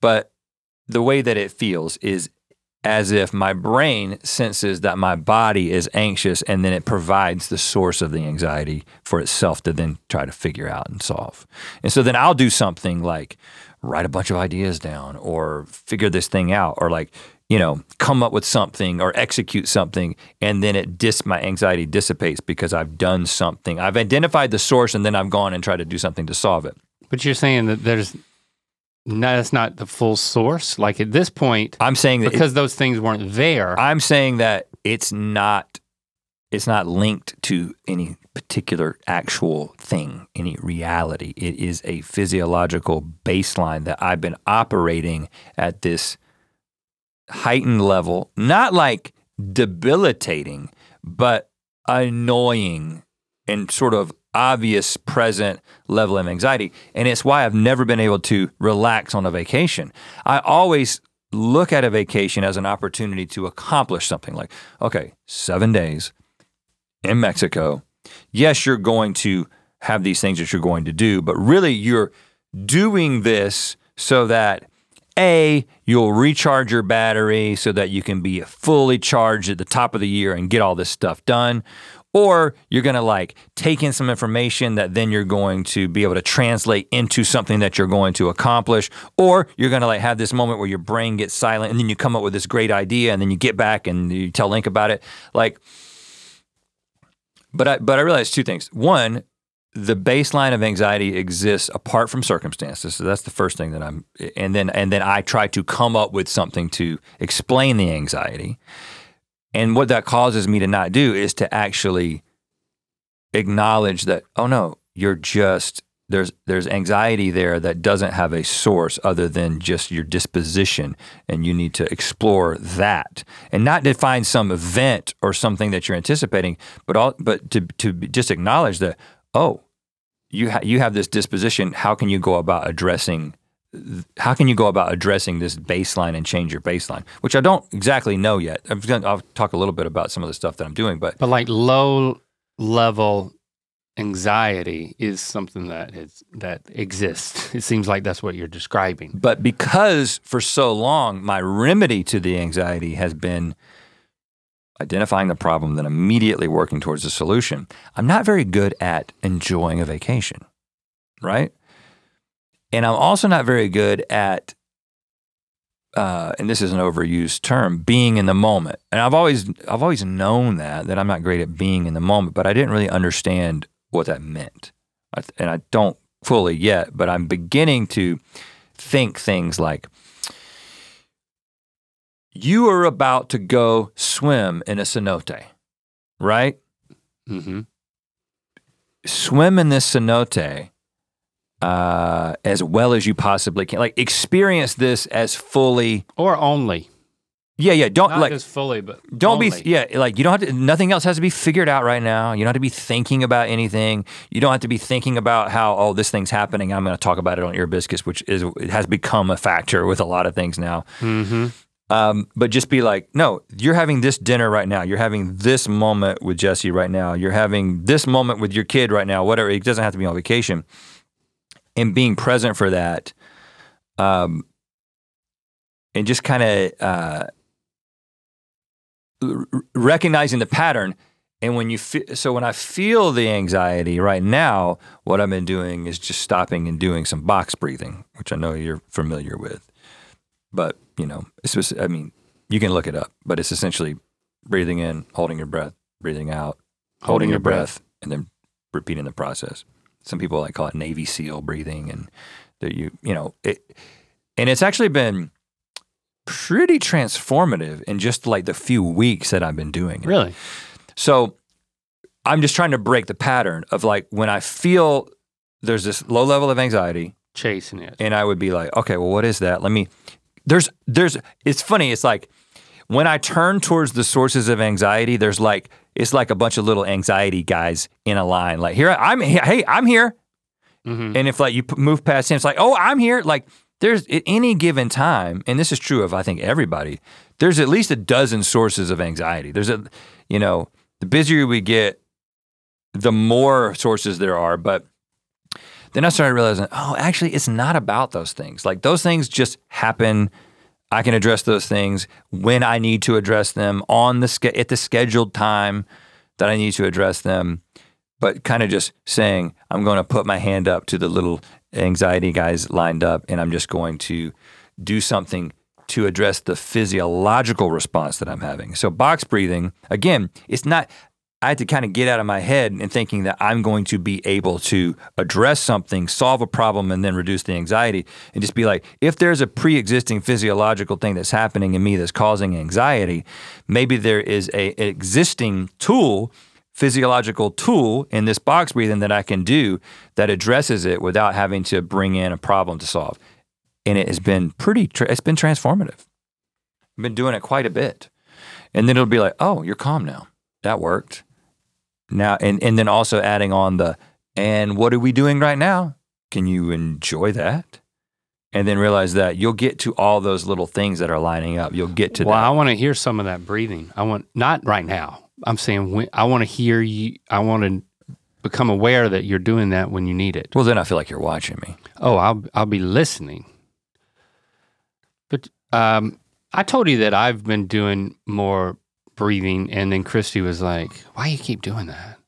but the way that it feels is as if my brain senses that my body is anxious and then it provides the source of the anxiety for itself to then try to figure out and solve. And so then I'll do something like write a bunch of ideas down or figure this thing out or like, you know, come up with something or execute something and then it dis my anxiety dissipates because I've done something. I've identified the source and then I've gone and tried to do something to solve it. But you're saying that there's no, that's not the full source. Like at this point, I'm saying that it- because those things weren't there. I'm saying that it's not it's not linked to any particular actual thing, any reality. It is a physiological baseline that I've been operating at this heightened level, not like debilitating, but annoying and sort of obvious present level of anxiety. And it's why I've never been able to relax on a vacation. I always look at a vacation as an opportunity to accomplish something like, okay, seven days in Mexico. Yes, you're going to have these things that you're going to do, but really you're doing this so that a, you'll recharge your battery so that you can be fully charged at the top of the year and get all this stuff done. Or you're gonna like take in some information that then you're going to be able to translate into something that you're going to accomplish. Or you're gonna like have this moment where your brain gets silent and then you come up with this great idea and then you get back and you tell Link about it. Like, but I but I realized two things. One, the baseline of anxiety exists apart from circumstances. So that's the first thing that I'm and then and then I try to come up with something to explain the anxiety. And what that causes me to not do is to actually acknowledge that oh no, you're just there's there's anxiety there that doesn't have a source other than just your disposition and you need to explore that. And not to find some event or something that you're anticipating but all but to to just acknowledge that oh you ha- you have this disposition. How can you go about addressing how can you go about addressing this baseline and change your baseline? Which I don't exactly know yet. I'm gonna, I'll talk a little bit about some of the stuff that I'm doing but but like low level anxiety is something that is that exists. It seems like that's what you're describing. But because for so long, my remedy to the anxiety has been identifying the problem, then immediately working towards a solution, I'm not very good at enjoying a vacation, right? And I'm also not very good at, uh, and this is an overused term, being in the moment. And I've always, I've always known that that I'm not great at being in the moment, but I didn't really understand what that meant, and I don't fully yet. But I'm beginning to think things like you are about to go swim in a cenote, right? Mm-hmm. Swim in this cenote uh, as well as you possibly can. Like experience this as fully Or only. Yeah, yeah. Don't Not like just fully, but don't only. be yeah like you don't have to nothing else has to be figured out right now. You don't have to be thinking about anything. You don't have to be thinking about how oh this thing's happening. I'm going to talk about it on ear biscuits which is it has become a factor with a lot of things now. Mm-hmm. um, but just be like no you're having this dinner right now. You're having this moment with Jessie right now. You're having this moment with your kid right now whatever. It doesn't have to be on vacation. And being present for that um, and just kind of uh, recognizing the pattern. And when you feel so when i feel the anxiety right now what i've been doing is just stopping and doing some box breathing which i know you're familiar with. But you know it's just, i mean you can look it up but it's essentially breathing in holding your breath breathing out holding, your breath, and then repeating the process. Some people like call it navy seal breathing and that you you know it and it's actually been pretty transformative in just like the few weeks that I've been doing it. Really? So I'm just trying to break the pattern of like when I feel there's this low level of anxiety Chasing it. and I would be like, okay, well what is that? Let me there's there's it's funny, it's like when I turn towards the sources of anxiety, there's like it's like a bunch of little anxiety guys in a line. Like here I'm hey, I'm here. Mm-hmm. And if like you move past him, it's like, oh, I'm here. Like there's at any given time, and this is true of I think everybody. There's at least a dozen sources of anxiety. There's a, you know, the busier we get, the more sources there are. But then I started realizing, oh, actually, it's not about those things. Like those things just happen. I can address those things when I need to address them on the sch- at the scheduled time that I need to address them but kind of just saying, I'm going to put my hand up to the little anxiety guys lined up, and I'm just going to do something to address the physiological response that I'm having. So, box breathing, again, it's not, I had to kind of get out of my head and thinking that I'm going to be able to address something, solve a problem, and then reduce the anxiety, and just be like, if there's a pre existing physiological thing that's happening in me that's causing anxiety, maybe there is a, existing tool physiological tool in this box breathing that I can do that addresses it without having to bring in a problem to solve. And it has been pretty, tra- it's been transformative. I've been doing it quite a bit. And then it'll be like, oh, you're calm now. That worked. Now, and, and then also adding on the, and what are we doing right now? Can you enjoy that? And then realize that you'll get to all those little things that are lining up. You'll get to Well, that. I want to hear some of that breathing. I want not right now. I'm saying when, I want to hear you. I want to become aware that you're doing that when you need it. Well, then I feel like you're watching me. Oh, I'll I'll be listening. But um, I told you that I've been doing more breathing, and then Christy was like, "Why you keep doing that?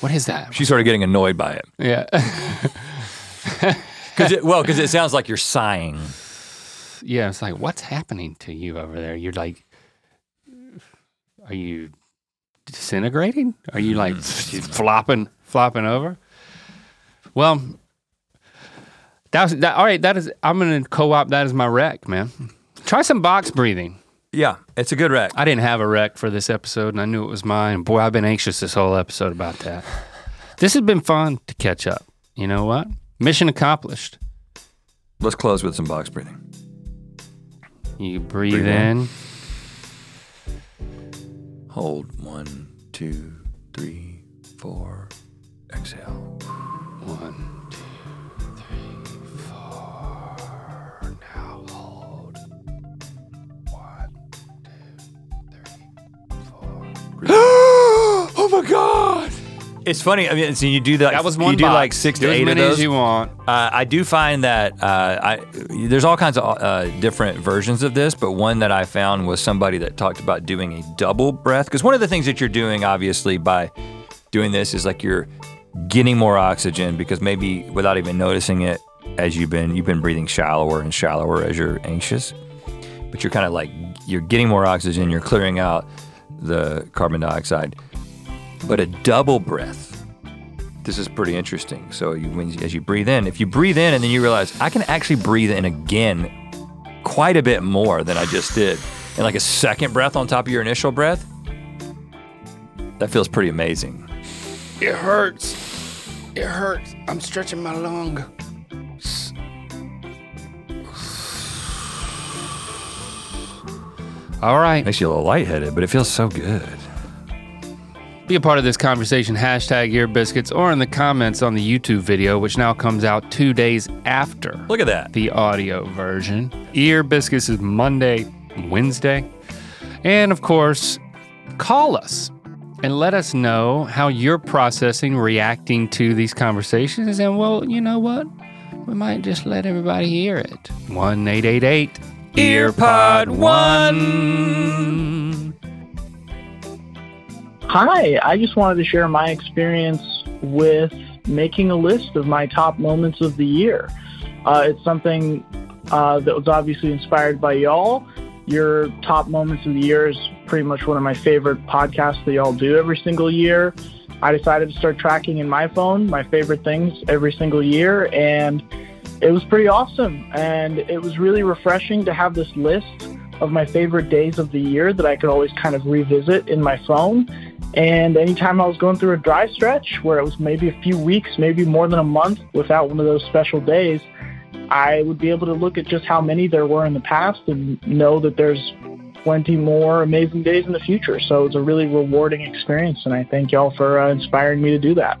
What is that?" She started getting annoyed by it. yeah, Cause it, well, because it sounds like you're sighing. yeah. It's like, what's happening to you over there? You're like, are you disintegrating? Are you like mm-hmm. flopping, flopping over? Well, that's that. All right, that is. I'm gonna co-op that as my rec, man. Try some box breathing. Yeah, it's a good rec. I didn't have a rec for this episode, and I knew it was mine. Boy, I've been anxious this whole episode about that. This has been fun to catch up. You know what? Mission accomplished. Let's close with some box breathing. You breathe, Breathe in. in. Hold one, two, three, four. Exhale. One, It's funny. I mean, so you do that. That was one. You do box. like six Do to as eight of those. as you want. Uh, I do find that uh, I there's all kinds of uh, different versions of this, but one that I found was somebody that talked about doing a double breath. Because one of the things that you're doing, obviously, by doing this is like you're getting more oxygen because maybe without even noticing it, as you've been you've been breathing shallower and shallower as you're anxious, but you're kind of like you're getting more oxygen, you're clearing out the carbon dioxide. But a double breath this is pretty interesting. So you, when, as you breathe in, if you breathe in and then you realize I can actually breathe in again quite a bit more than I just did, and like a second breath on top of your initial breath, that feels pretty amazing. It hurts. It hurts. I'm stretching my lung. All right. Makes you a little lightheaded, but it feels so good. Be a part of this conversation, hashtag ear biscuits, or in the comments on the YouTube video, which now comes out two days after Look at that. the audio version. Ear biscuits is Monday, Wednesday. And of course, call us and let us know how you're processing, reacting to these conversations. And well, you know what? We might just let everybody hear it. 1 888 Earpod One. Hi, I just wanted to share my experience with making a list of my top moments of the year. Uh, it's something uh, that was obviously inspired by y'all. Your top moments of the year is pretty much one of my favorite podcasts that y'all do every single year. I decided to start tracking in my phone my favorite things every single year, and it was pretty awesome. And it was really refreshing to have this list of my favorite days of the year that I could always kind of revisit in my phone. And anytime I was going through a dry stretch where it was maybe a few weeks, maybe more than a month without one of those special days, I would be able to look at just how many there were in the past and know that there's plenty more amazing days in the future. So it's a really rewarding experience. And I thank y'all for uh, inspiring me to do that.